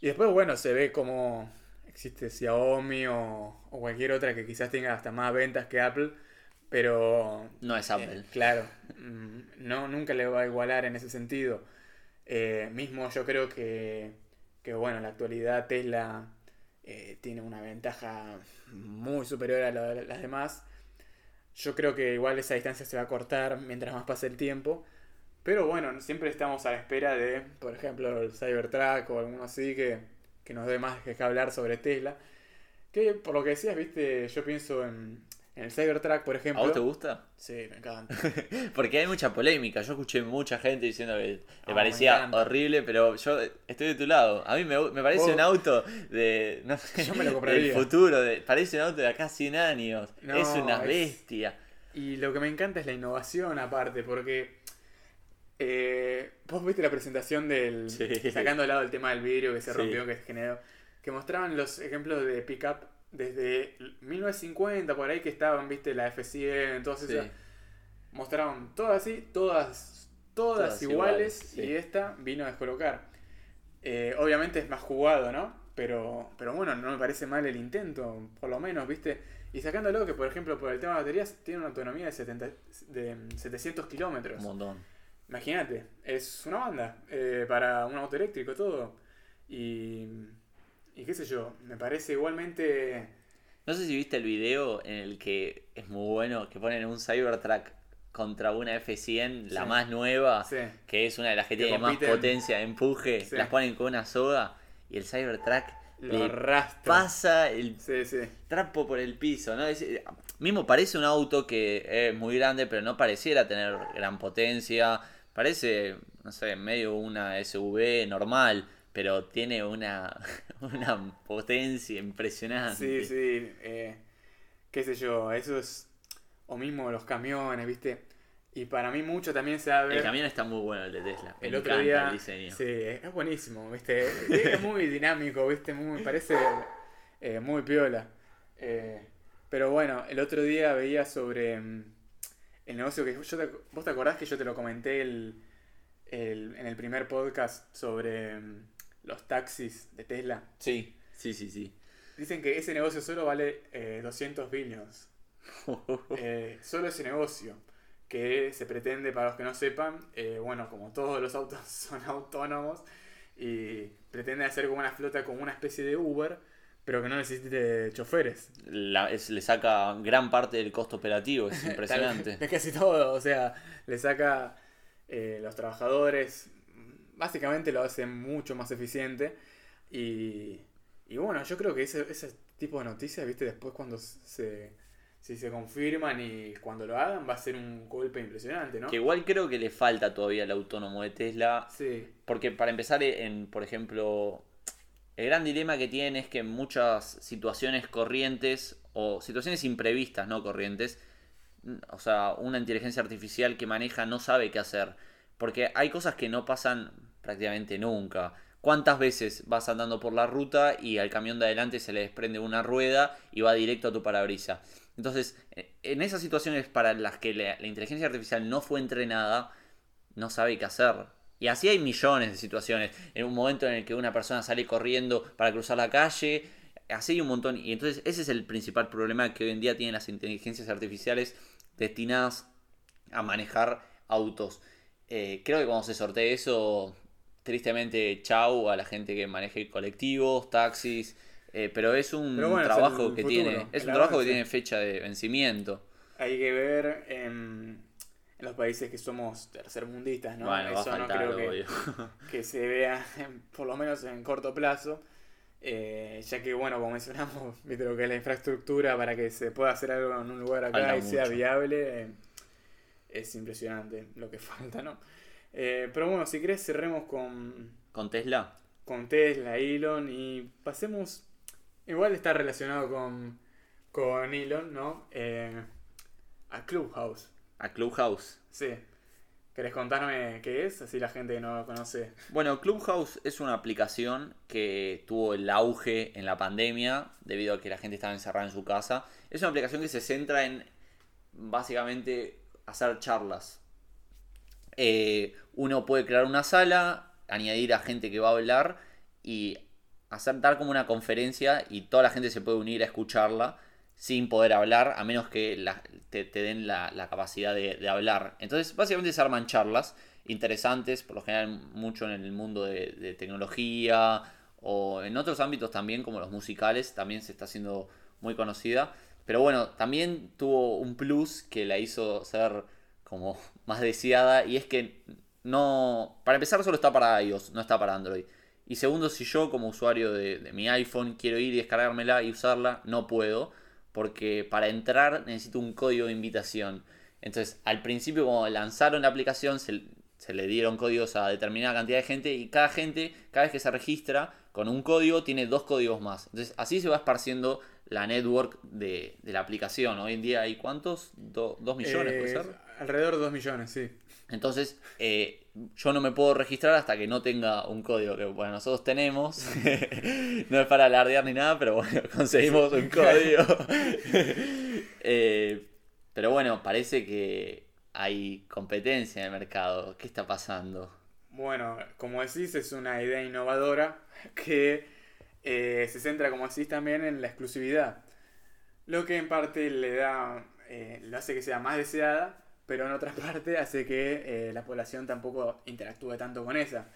Y después, bueno, se ve como existe Xiaomi o, o cualquier otra que quizás tenga hasta más ventas que Apple, pero... No es Apple. eh, claro, mm, no, nunca le va a igualar en ese sentido. Eh, mismo yo creo que, que, bueno, en la actualidad Tesla eh, tiene una ventaja muy superior a la de las demás. Yo creo que igual esa distancia se va a cortar mientras más pase el tiempo. Pero bueno, siempre estamos a la espera de, por ejemplo, el Cybertruck o alguno así que, que nos dé más que hablar sobre Tesla. Que por lo que decías, viste, yo pienso en, En el Cybertruck, por ¿A ejemplo. vos te gusta? Sí, me encanta. Porque hay mucha polémica. Yo escuché mucha gente diciendo que le parecía horrible, pero yo estoy de tu lado. A mí me, me parece un auto de. No sé, Yo me lo del compraría. futuro. De, parece un auto de acá 100 años. No, es una es- bestia. Y lo que me encanta es la innovación aparte, porque eh, vos viste la presentación del... Sí. Sacando de lado el tema del vidrio que se Sí. rompió, que se generó, que mostraban los ejemplos de pickup desde 1950, por ahí que estaban, viste, la F100, todas Sí. esas. Mostraron todas así, todas, todas, Todas iguales, iguales, sí. y esta vino a descolocar. Eh, obviamente es más jugado, ¿no? Pero, pero bueno, no me parece mal el intento, por lo menos, ¿viste? Y sacándolo que, por ejemplo, por el tema de baterías, tiene una autonomía de, 70, de 700 kilómetros. Un montón. Imagínate, es una banda eh, para un auto eléctrico, todo. Y, y qué sé yo, me parece igualmente... No sé si viste el video en el que es muy bueno, que ponen un Cybertruck contra una F100, la Sí. más nueva, Sí. que es una de las que Que tiene más potencia, empuje, Sí. las ponen con una soga y el Cybertruck Lo arrastra. pasa el trapo por el piso, ¿no? Es- mismo parece un auto que es muy grande, pero no pareciera tener gran potencia. Parece, no sé, medio una SUV normal, pero tiene una, una potencia impresionante. Sí, sí. eh, qué sé yo, eso es... O mismo los camiones, ¿viste? Y para mí mucho también se ver... El camión está muy bueno, el de Tesla. Me El otro día, el diseño. sí, es buenísimo, ¿viste? Es muy dinámico, ¿viste? Muy, parece eh, muy piola. Eh, pero bueno, el otro día veía sobre mm, el negocio que yo te- vos te acordás que yo te lo comenté el, el- en el primer podcast sobre mm, los taxis de Tesla. Sí, sí, sí, sí. Dicen que ese negocio solo vale eh, 200 billions. Eh, solo ese negocio que se pretende, para los que no sepan, eh, bueno, como todos los autos son autónomos y pretende hacer como una flota como una especie de Uber, pero que no necesite choferes. La- es- le saca gran parte del costo operativo, es impresionante. De casi todo, o sea, le saca eh, los trabajadores, básicamente lo hace mucho más eficiente y, y bueno, yo creo que ese, ese tipo de noticias, viste, después cuando se, si se confirman y cuando lo hagan va a ser un golpe impresionante, ¿no? Que igual creo que le falta todavía el autónomo de Tesla Sí, Porque para empezar, en, por ejemplo, el gran dilema que tienen es que en muchas situaciones corrientes o situaciones imprevistas, no corrientes, o sea, una inteligencia artificial que maneja no sabe qué hacer. Porque hay cosas que no pasan prácticamente nunca. ¿Cuántas veces vas andando por la ruta y al camión de adelante se le desprende una rueda y va directo a tu parabrisa? Entonces, en esas situaciones para las que la- la inteligencia artificial no fue entrenada, no sabe qué hacer. Y así hay millones de situaciones. En un momento en el que una persona sale corriendo para cruzar la calle, así hay un montón. Y entonces ese es el principal problema que hoy en día tienen las inteligencias artificiales destinadas a manejar autos. Eh, creo que cuando se sortee eso, tristemente, chau a la gente que maneje colectivos, taxis. eh, pero es un Pero bueno, es trabajo el que futuro, tiene. Es un trabajo que tiene fecha de vencimiento. hay que ver en, en los países que somos tercermundistas, ¿no? Bueno, Eso no creo que, que se vea, en- por lo menos en corto plazo, eh, ya que, bueno, como mencionamos, viste lo que es la infraestructura para que se pueda hacer algo en un lugar acá Falta y sea viable, eh, es impresionante lo que falta, ¿no? Eh, pero bueno, si querés cerremos con, Con Tesla. con Tesla, Elon y pasemos, igual está relacionado con, con Elon, ¿no? Eh, a Clubhouse. A Clubhouse. Sí. ¿Querés contarme qué es? Así la gente que no lo conoce. Bueno, Clubhouse es una aplicación que tuvo el auge en la pandemia debido a que la gente estaba encerrada en su casa. Es una aplicación que se centra en básicamente hacer charlas. Eh, uno puede crear una sala, añadir a gente que va a hablar y hacer dar como una conferencia y toda la gente se puede unir a escucharla sin poder hablar, a menos que te, den la, capacidad de, de hablar. Entonces, básicamente se arman charlas interesantes, por lo general mucho en el mundo de, de tecnología o en otros ámbitos también, como los musicales, también se está haciendo muy conocida. Pero bueno, también tuvo un plus que la hizo ser como más deseada y es que no, para empezar solo está para iOS, no está para Android. Y segundo, si yo como usuario de, de mi iPhone quiero ir y descargármela y usarla, no puedo porque para entrar necesito un código de invitación. Entonces, al principio, cuando lanzaron la aplicación, se, se le dieron códigos a determinada cantidad de gente y cada gente, cada vez que se registra con un código, tiene dos códigos más. Entonces, así se va esparciendo la network de, de la aplicación. Hoy en día hay cuántos? Do- ¿Dos millones, puede Eh, ser? Alrededor de 2 millones, sí. Entonces, eh, yo no me puedo registrar hasta que no tenga un código que, bueno, nosotros tenemos. no es para alardear ni nada, pero bueno, conseguimos un código. Eh, pero bueno, parece que hay competencia en el mercado. ¿Qué está pasando? Bueno, como decís, es una idea innovadora que eh, se centra, como decís, también en la exclusividad. Lo que en parte le da, eh, lo hace que sea más deseada, pero en otra parte hace que eh, la población tampoco interactúe tanto con esa.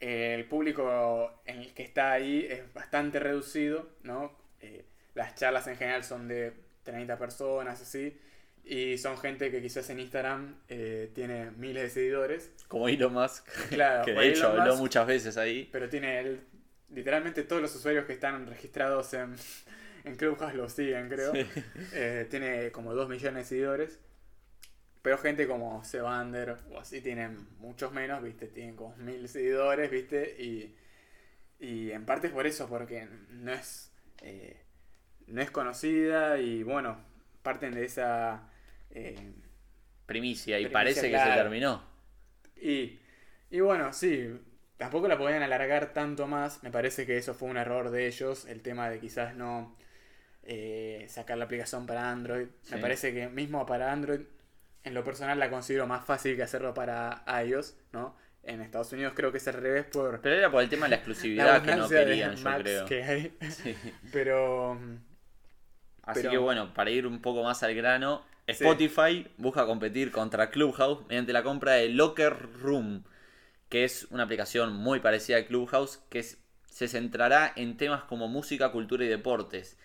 Eh, el público en el que está ahí es bastante reducido, ¿no? Eh, las charlas en general son de 30 personas, así, y son gente que quizás en Instagram tiene miles de seguidores, Como Elon Musk, Claro, que de hecho Elon habló Musk. muchas veces ahí. pero tiene él, literalmente todos los usuarios que están registrados en, en Clubhouse lo siguen, creo. Sí. Tiene como 2 millones de seguidores. Pero gente como Sevander o así tienen muchos menos, ¿viste? Tienen como mil seguidores, ¿viste? Y, y en parte es por eso, porque no es, eh, no es conocida y bueno, parten de esa... eh, Primicia, y Primicia, parece que se terminó. Y, y bueno, sí, tampoco la podían alargar tanto más. Me parece que eso fue un error de ellos, el tema de quizás no eh, sacar la aplicación para Android. Sí. Me parece que mismo para Android, en lo personal la considero más fácil que hacerlo para iOS, ¿no? En Estados Unidos creo que es al revés por Pero era por el tema de la la exclusividad que no querían, yo creo. que hay. Sí. Pero Así Pero- que bueno, para ir un poco más al grano, Sí. Spotify busca competir contra Clubhouse mediante la compra de Locker Room, que es una aplicación muy parecida a Clubhouse que se centrará en temas como música, cultura y deportes.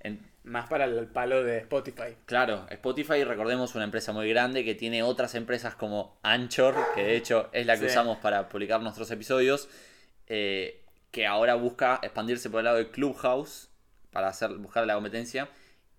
En- más para el palo de Spotify. claro, Spotify, recordemos, una empresa muy grande que tiene otras empresas como Anchor, que de hecho es la que Sí. usamos para publicar nuestros episodios, eh, que ahora busca expandirse por el lado de Clubhouse para hacer, buscar la competencia.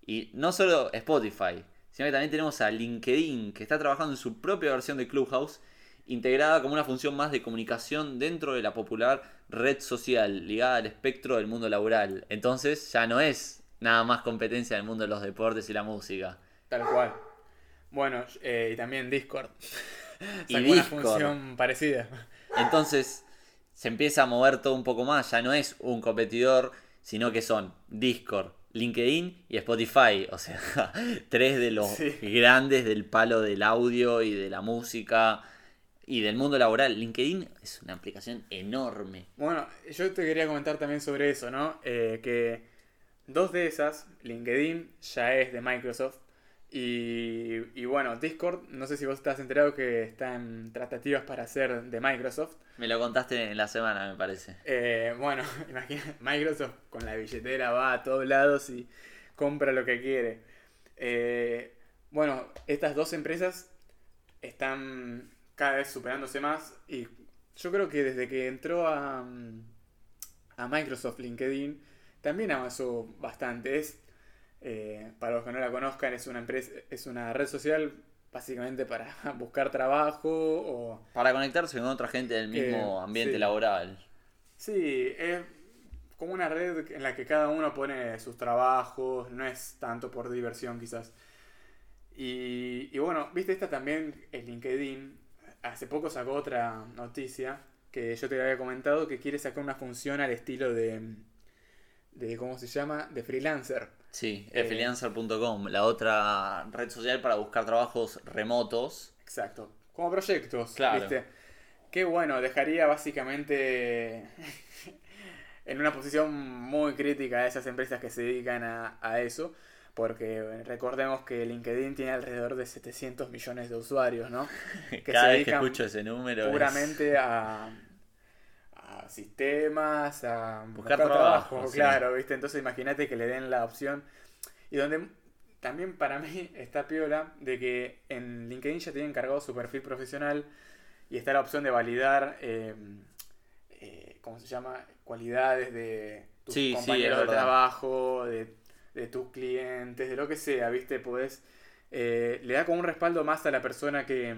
Y no solo Spotify, sino que también tenemos a LinkedIn, que está trabajando en su propia versión de Clubhouse, integrada como una función más de comunicación dentro de la popular red social ligada al espectro del mundo laboral. Entonces ya no es nada más competencia del mundo de los deportes y la música. Tal cual. Bueno, eh, y también Discord. Y Sacó una Discord. función parecida. Entonces se empieza a mover todo un poco más, ya no es un competidor, sino que son Discord, LinkedIn y Spotify, o sea, tres de los Sí. grandes del palo del audio y de la música y del mundo laboral. LinkedIn es una aplicación enorme. Bueno, yo te quería comentar también sobre eso, ¿no? Eh, que dos de esas, LinkedIn ya es de Microsoft. Y, y bueno, Discord, no sé si vos estás enterado que está en tratativas para ser de Microsoft. Me lo contaste en la semana, me parece. Eh, bueno, imagina, Microsoft con la billetera va a todos lados y compra lo que quiere. Eh, bueno, estas dos empresas están cada vez superándose más y yo creo que desde que entró a, mm, a Microsoft LinkedIn también avanzó bastante. Es, eh, para los que no la conozcan, es una empresa, es una red social básicamente para buscar trabajo o Para conectarse con otra gente del Que- mismo ambiente sí. laboral. Sí, es como una red en la que cada uno pone sus trabajos, no es tanto por diversión quizás. Y, y bueno, viste esta también, el LinkedIn, hace poco sacó otra noticia que yo te había comentado que quiere sacar una función al estilo de, de ¿cómo se llama? De freelancer. Sí, Eh, freelancer.com, la otra red social para buscar trabajos remotos. Exacto, como proyectos, Claro. ¿viste? Que bueno, dejaría básicamente en una posición muy crítica a esas empresas que se dedican a, a eso, porque recordemos que LinkedIn tiene alrededor de 700 millones de usuarios, ¿no? Que Cada se vez que escucho ese número es- puramente a, a sistemas, a Buscar trabajo, sí. claro, ¿viste? Entonces imagínate que le den la opción y donde también para mí está piola de que en LinkedIn ya tienen cargado su perfil profesional y está la opción de validar, eh, eh, ¿cómo se llama? Cualidades de tus Sí, compañeros de trabajo, de de tus clientes, de lo que sea, ¿viste? Podés, eh, le da como un respaldo más a la persona que,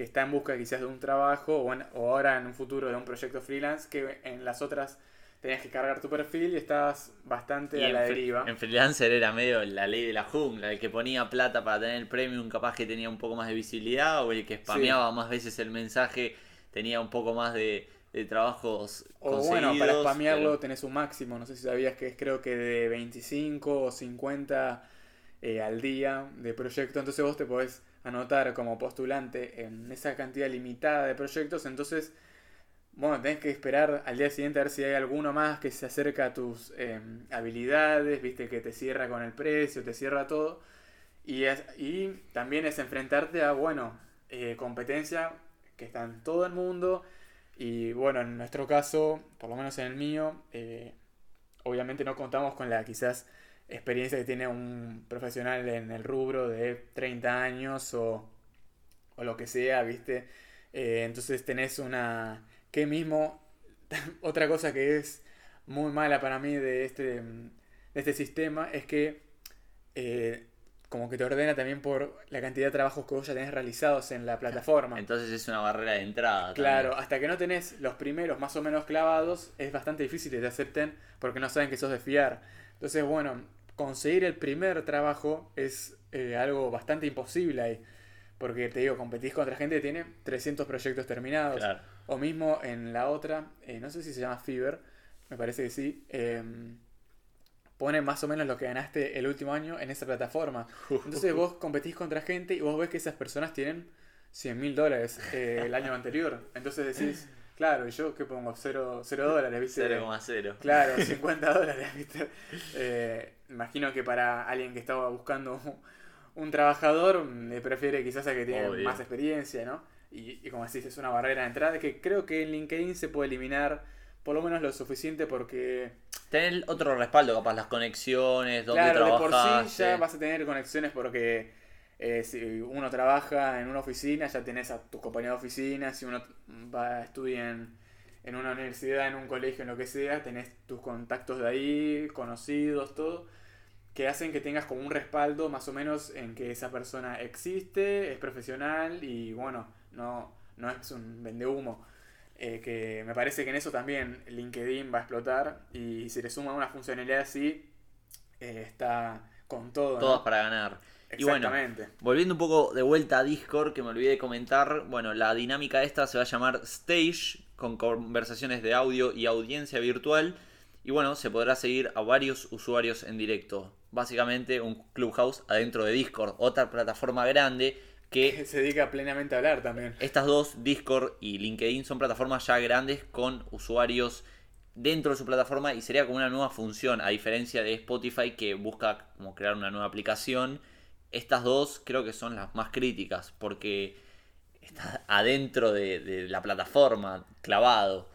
que está en busca quizás de un trabajo o, en- o ahora en un futuro de un proyecto freelance que en las otras tenías que cargar tu perfil y estabas bastante Y a la deriva. en freelancer era medio la ley de la jungla, el que ponía plata para tener el premium capaz que tenía un poco más de visibilidad, o el que spameaba más veces el mensaje tenía un poco más de, de trabajos O conseguidos. bueno, para spamearlo pero- tenés un máximo, no sé si sabías que es creo que de 25 o 50 eh, al día de proyecto, entonces vos te podés anotar como postulante en esa cantidad limitada de proyectos, entonces, bueno, tenés que esperar al día siguiente a ver si hay alguno más que se acerca a tus eh, habilidades, viste, que te cierra con el precio, te cierra todo, y, es- y también es enfrentarte a, bueno, eh, competencia que está en todo el mundo, y bueno, en nuestro caso, por lo menos en el mío, eh, obviamente no contamos con la quizás experiencia que tiene un profesional en el rubro de 30 años o, o lo que sea, ¿viste? Eh, entonces tenés una... que mismo, otra cosa que es muy mala para mí de este, de este sistema es que eh, como que te ordena también por la cantidad de trabajos que vos ya tenés realizados en la plataforma. Entonces es una barrera de entrada. Claro, también. hasta que no tenés los primeros más o menos clavados, es bastante difícil que te acepten porque no saben que sos de fiar. Entonces, bueno, conseguir el primer trabajo es eh, algo bastante imposible ahí. Porque te digo, competís contra gente que tiene 300 proyectos terminados. Claro. O mismo en la otra, eh, no sé si se llama Fiverr, me parece que sí. eh, pone más o menos lo que ganaste el último año en esa plataforma. Entonces vos competís contra gente y vos ves que esas personas tienen 100 mil dólares eh, el año anterior. Entonces decís, claro, ¿y yo qué pongo? Cero, cero dólares, ¿viste? 0,0. Claro, 50 dólares, ¿viste? Eh, imagino que para alguien que estaba buscando un, trabajador, le prefiere quizás a que tiene Obvio. más experiencia, ¿no? Y, y como decís, es una barrera de entrada que creo que en LinkedIn se puede eliminar por lo menos lo suficiente porque, Tener otro respaldo, capaz las conexiones, dónde claro, de por sí ya vas a tener conexiones porque eh, si uno trabaja en una oficina, ya tenés a tus compañeros de oficina, si uno va a estudiar en, una universidad, en un colegio, en lo que sea, tenés tus contactos de ahí, conocidos, todo, que hacen que tengas como un respaldo más o menos en que esa persona existe, es profesional y bueno, no, no es un vendehumo. Eh, que me parece que en eso también LinkedIn va a explotar y si le suma una funcionalidad así, eh, está con todo. Todas para ganar. Y bueno. Volviendo un poco de vuelta a Discord, que me olvidé de comentar, bueno, la dinámica esta se va a llamar Stage, con conversaciones de audio y audiencia virtual. Y bueno, se podrá seguir a varios usuarios en directo. Básicamente un Clubhouse adentro de Discord, otra plataforma grande que se dedica plenamente a hablar también. estas dos, Discord y LinkedIn, son plataformas ya grandes con usuarios dentro de su plataforma y sería como una nueva función, a diferencia de Spotify que busca como crear una nueva aplicación. Estas dos creo que son las más críticas porque está adentro de, de la plataforma, clavado.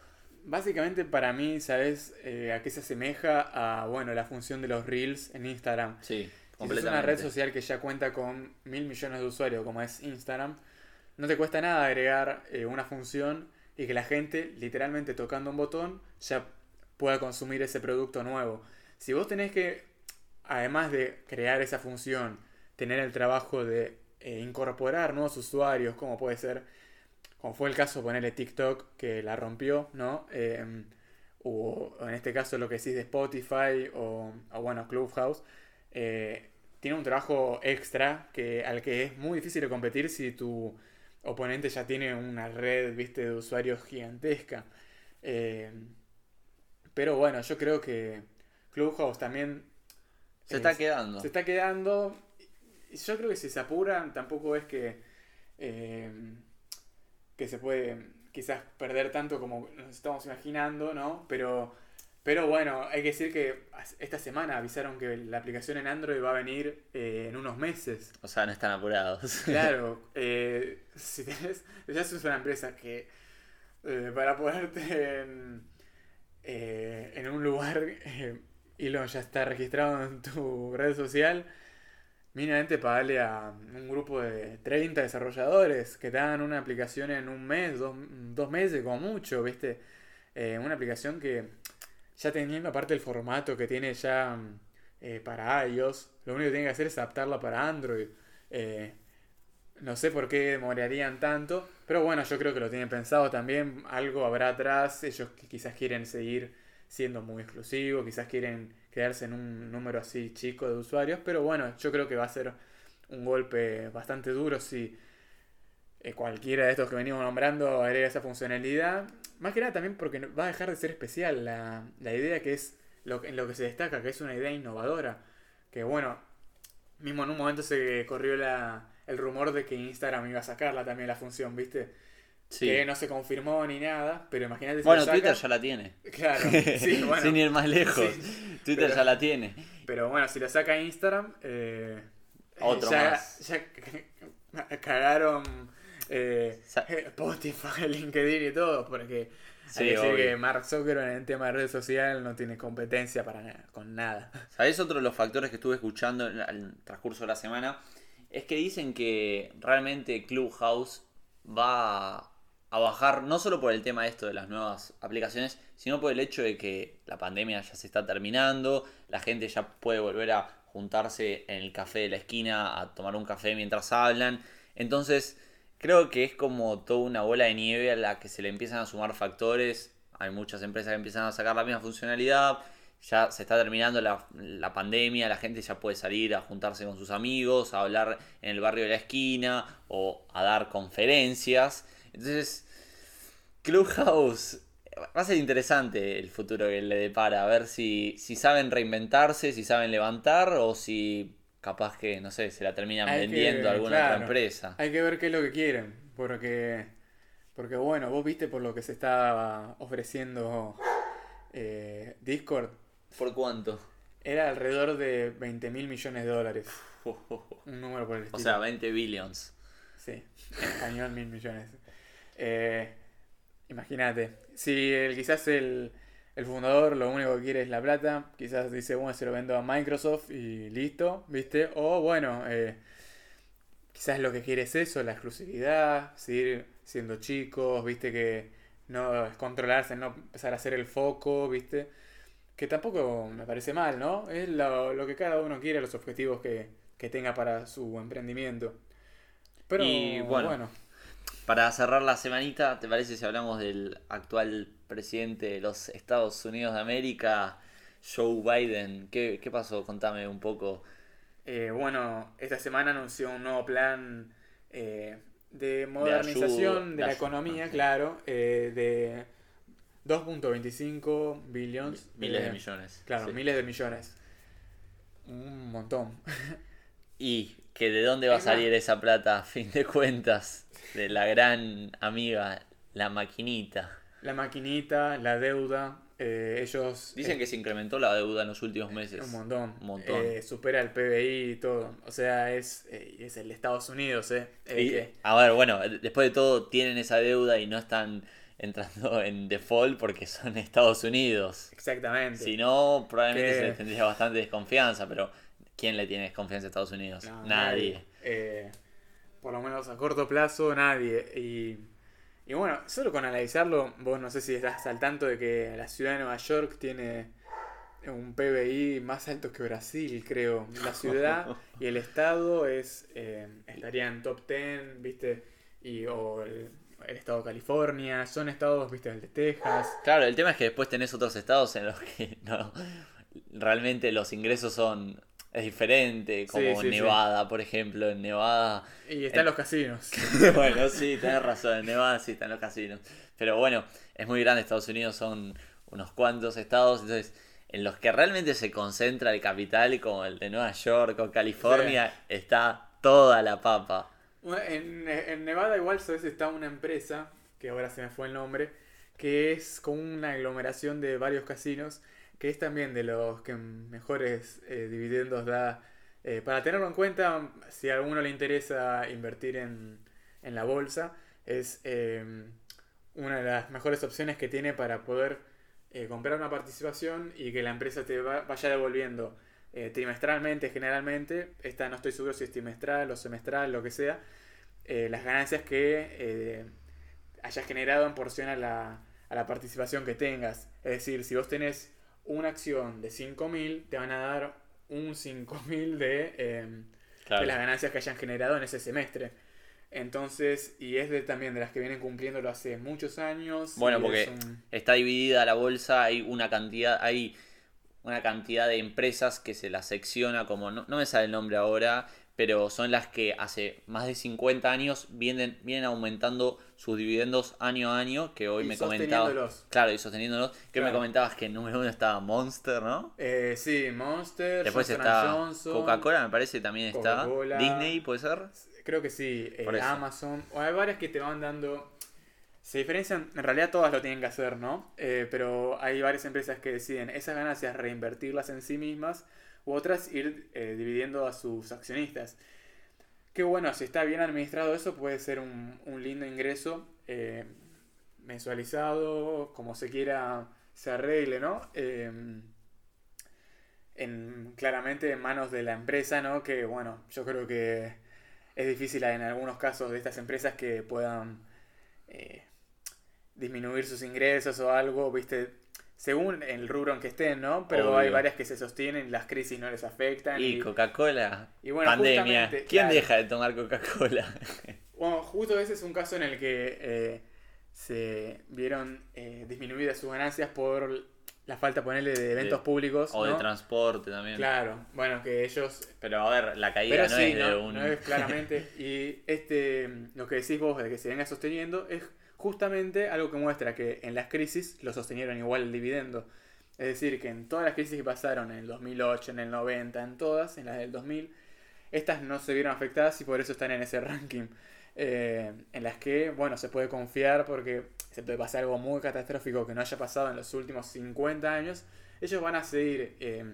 Básicamente para mí, ¿sabes eh, a qué se asemeja? A, bueno, la función de los Reels en Instagram. Sí, Si completamente. una red social que ya cuenta con mil millones de usuarios, como es Instagram, no te cuesta nada agregar eh, una función y que la gente, literalmente tocando un botón, ya pueda consumir ese producto nuevo. Si vos tenés que, además de crear esa función, tener el trabajo de eh, incorporar nuevos usuarios, como puede ser, como fue el caso, ponerle TikTok, que la rompió, ¿no? Eh, o en este caso lo que decís de Spotify o, o bueno, Clubhouse, eh, tiene un trabajo extra que, al que es muy difícil de competir si tu oponente ya tiene una red, viste, de usuarios gigantesca. Eh, pero bueno, yo creo que Clubhouse también Se está es- quedando. se está quedando. Yo creo que si se apuran, tampoco es que. eh, que se puede quizás perder tanto como nos estamos imaginando, ¿no? Pero. Pero bueno, hay que decir que esta semana avisaron que la aplicación en Android va a venir eh, en unos meses. O sea, no están apurados. Claro, eh, si tenés, ya sos una empresa que para ponerte en, en un lugar, Elon ya está registrado en tu red social, mínimamente pagarle a un grupo de 30 desarrolladores que te hagan una aplicación en un mes, dos, dos meses como mucho, ¿viste? Eh, una aplicación que ya teniendo aparte el formato que tiene ya mm, eh, para iOS. Lo único que tienen que hacer es adaptarla para Android. Eh, no sé por qué demorarían tanto, pero bueno, yo creo que lo tienen pensado también. Algo habrá atrás. Ellos quizás quieren seguir siendo muy exclusivos, quizás quieren quedarse en un número así chico de usuarios, pero bueno, yo creo que va a ser un golpe bastante duro si eh, cualquiera de estos que venimos nombrando agrega esa funcionalidad. Más que nada también porque va a dejar de ser especial la, la idea que es en lo que se destaca, que es una idea innovadora. Que bueno, mismo en un momento se corrió la, el rumor de que Instagram iba a sacarla también la función, ¿viste? Sí. Que no se confirmó ni nada, pero imagínate si Bueno, lo saca- Twitter ya la tiene. Claro, sí, bueno. Sin ir más lejos. Sí, Twitter pero- ya la tiene. Pero bueno, si lo saca Instagram, eh, Otro ya, más. ya cagaron eh, Sa- Spotify, LinkedIn y todo, porque Sí, hay que decir que Mark Zuckerberg en el tema de red social no tiene competencia para nada, con nada. ¿Sabés otro de los factores que estuve escuchando en el transcurso de la semana? Es que dicen que realmente Clubhouse va a bajar, no solo por el tema esto de las nuevas aplicaciones, sino por el hecho de que la pandemia ya se está terminando, la gente ya puede volver a juntarse en el café de la esquina a tomar un café mientras hablan. Entonces, creo que es como toda una bola de nieve a la que se le empiezan a sumar factores. Hay muchas empresas que empiezan a sacar la misma funcionalidad. Ya se está terminando la, la pandemia, la gente ya puede salir a juntarse con sus amigos, a hablar en el barrio de la esquina o a dar conferencias. Entonces, Clubhouse va a ser interesante el futuro que le depara. A ver si, si saben reinventarse, si saben levantar o si capaz que, no sé, se la terminan Hay que- vendiendo a alguna claro, otra empresa. Hay que ver qué es lo que quieren, porque, porque bueno, vos viste por lo que se está ofreciendo eh, Discord, ¿Por cuánto? era alrededor de 20 mil millones de dólares, un número por el O estilo. sea, 20 billions. Sí, español mil millones. Eh, Imagínate, si el, quizás el, el fundador lo único que quiere es la plata, quizás dice, bueno, se lo vendo a Microsoft y listo, ¿viste? O bueno, eh, quizás lo que quiere es eso, la exclusividad, seguir siendo chicos, ¿viste? Que no es controlarse, no empezar a hacer el foco, ¿viste? Que tampoco me parece mal, ¿no? Es lo, lo que cada uno quiere, los objetivos que, que tenga para su emprendimiento. Pero Y, bueno, bueno Para cerrar la semanita, ¿te parece si hablamos del actual presidente de los Estados Unidos de América, Joe Biden? ¿Qué, qué pasó? Contame un poco. Eh, bueno, esta semana anunció un nuevo plan eh, de modernización ayuda, de, de la ayuda, economía, sí. claro, eh, de 2.25 billones. Miles de millones. Claro, sí. miles de millones. Un montón. Y que de dónde va a salir esa plata, a fin de cuentas, de la gran amiga, la maquinita. La maquinita, la deuda, eh, ellos... Dicen eh, que se incrementó la deuda en los últimos meses. Un montón. Un montón. Eh, supera el PBI y todo. O sea, es, eh, es el Estados Unidos, ¿eh? Eh, Y, que- a ver, bueno, después de todo tienen esa deuda y no están entrando en default porque son Estados Unidos. exactamente. Si no, probablemente Que- se les tendría bastante desconfianza, pero ¿quién le tiene desconfianza a Estados Unidos? No, nadie. Eh, por lo menos a corto plazo, nadie. Y, y bueno, solo con analizarlo, vos no sé si estás al tanto de que la ciudad de Nueva York tiene un PBI más alto que Brasil, creo. La ciudad y el estado es eh, estarían en top 10, ¿viste? Y, o el, el estado de California, son estados, ¿viste? El de Texas. Claro, el tema es que después tenés otros estados en los que no, realmente los ingresos son es diferente, como Sí, sí, sí. Nevada, por ejemplo, en Nevada Y están En- los casinos. bueno, sí, tenés razón, en Nevada sí están los casinos. Pero bueno, es muy grande, Estados Unidos son unos cuantos estados, entonces en los que realmente se concentra el capital, como el de Nueva York o California, está toda la papa. En, en Nevada igual sabes está una empresa, que ahora se me fue el nombre, que es como una aglomeración de varios casinos, que es también de los que mejores eh, dividendos da. Eh, para tenerlo en cuenta, si a alguno le interesa invertir en, en la bolsa, es eh, una de las mejores opciones que tiene para poder eh, comprar una participación y que la empresa te va- vaya devolviendo trimestralmente, generalmente. Esta no estoy seguro si es trimestral o semestral, lo que sea. las ganancias que eh, hayas generado en porción a la, a la participación que tengas. Es decir, si vos tenés una acción de 5.000, te van a dar un 5000 de, eh, Claro. de las ganancias que hayan generado en ese semestre. Entonces, y es de, también de las que vienen cumpliéndolo hace muchos años. Bueno, porque es un- está dividida la bolsa, hay una cantidad, hay una cantidad de empresas que se las secciona como, no, no me sale el nombre ahora, pero son las que hace más de 50 años vienen, vienen aumentando sus dividendos año a año, que hoy Y me comentabas. Claro, y sosteniéndolos, que me Claro. comentabas que en número uno estaba Monster, ¿no? Eh, sí, Monster, Después Johnson está Johnson, Coca-Cola, me parece, también está. Disney, ¿puede ser? Creo que sí, eh. Amazon. O hay varias que te van dando. Se diferencian, en realidad todas lo tienen que hacer, ¿no? Eh, pero hay varias empresas que deciden esas ganancias reinvertirlas en sí mismas u otras ir eh, dividiendo a sus accionistas. Que bueno, si está bien administrado eso puede ser un, un lindo ingreso eh, mensualizado, como se quiera se arregle, ¿no? Eh, en, claramente en manos de la empresa, ¿no? Que bueno, yo creo que es difícil en algunos casos de estas empresas que puedan eh, disminuir sus ingresos o algo, viste, según el rubro en que estén, ¿no? Pero Obvio. hay varias que se sostienen, las crisis no les afectan. Y Coca-Cola. y bueno, Pandemia. ¿Quién claro. deja de tomar Coca-Cola? Bueno, justo ese es un caso en el que eh, se vieron eh, disminuidas sus ganancias por la falta, ponerle de eventos De- públicos. o de transporte también. Claro, bueno, que ellos Pero a ver, la caída no sí, es de un. no es claramente. Y este, lo que decís vos de que se venga sosteniendo es justamente algo que muestra que en las crisis lo sostenieron igual el dividendo. Es decir, que en todas las crisis que pasaron, en el 2008, en el 90, en todas, en las del 2000, estas no se vieron afectadas y por eso están en ese ranking. Eh, en las que, bueno, se puede confiar porque se puede pasar algo muy catastrófico que no haya pasado en los últimos 50 años, ellos van a seguir eh,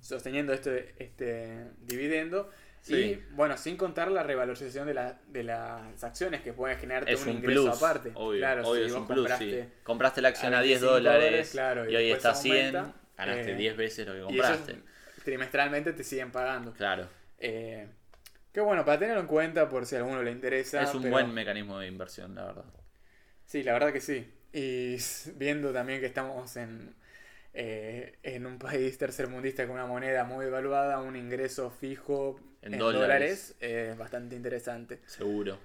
sosteniendo este, este dividendo. Sí. Y bueno, sin contar la revalorización de, la- de las acciones que pueden generarte Es un, un ingreso plus. aparte. Obvio, claro, obvio, si es vos un plus. compraste sí. Compraste la acción a 10 25 dólares claro, y hoy después está a 100. aumenta, Ganaste eh, 10 veces lo que y ellos compraste. trimestralmente te siguen pagando. Claro. Eh, que bueno, para tenerlo en cuenta por si a alguno le interesa. es un pero- buen mecanismo de inversión, la verdad. Sí, la verdad que sí. Y viendo también que estamos en, eh, en un país tercermundista con una moneda muy devaluada, un ingreso fijo En en, dólares. dólares, es bastante interesante. Seguro.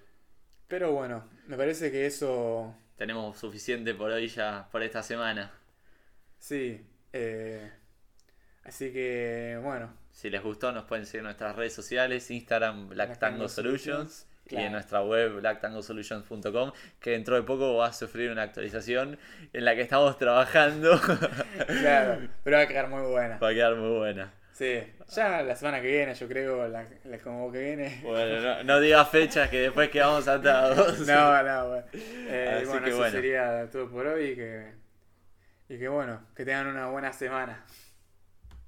Pero bueno, me parece que eso, Tenemos suficiente por hoy ya, por esta semana. sí. eh, así que bueno, Si les gustó, nos pueden seguir en nuestras redes sociales, Instagram Black Tango Tango Solutions y claro. en nuestra web blacktangosolutions.com, que dentro de poco va a sufrir una actualización en la que estamos trabajando. claro, pero va a quedar muy buena. va a quedar muy buena. Sí, ya la semana que viene, yo creo, la, la como que viene. Bueno, no, no digas fechas que después quedamos atados. No, no, bueno. Eh, Así bueno, que eso bueno. sería todo por hoy y que, y que bueno, que tengan una buena semana.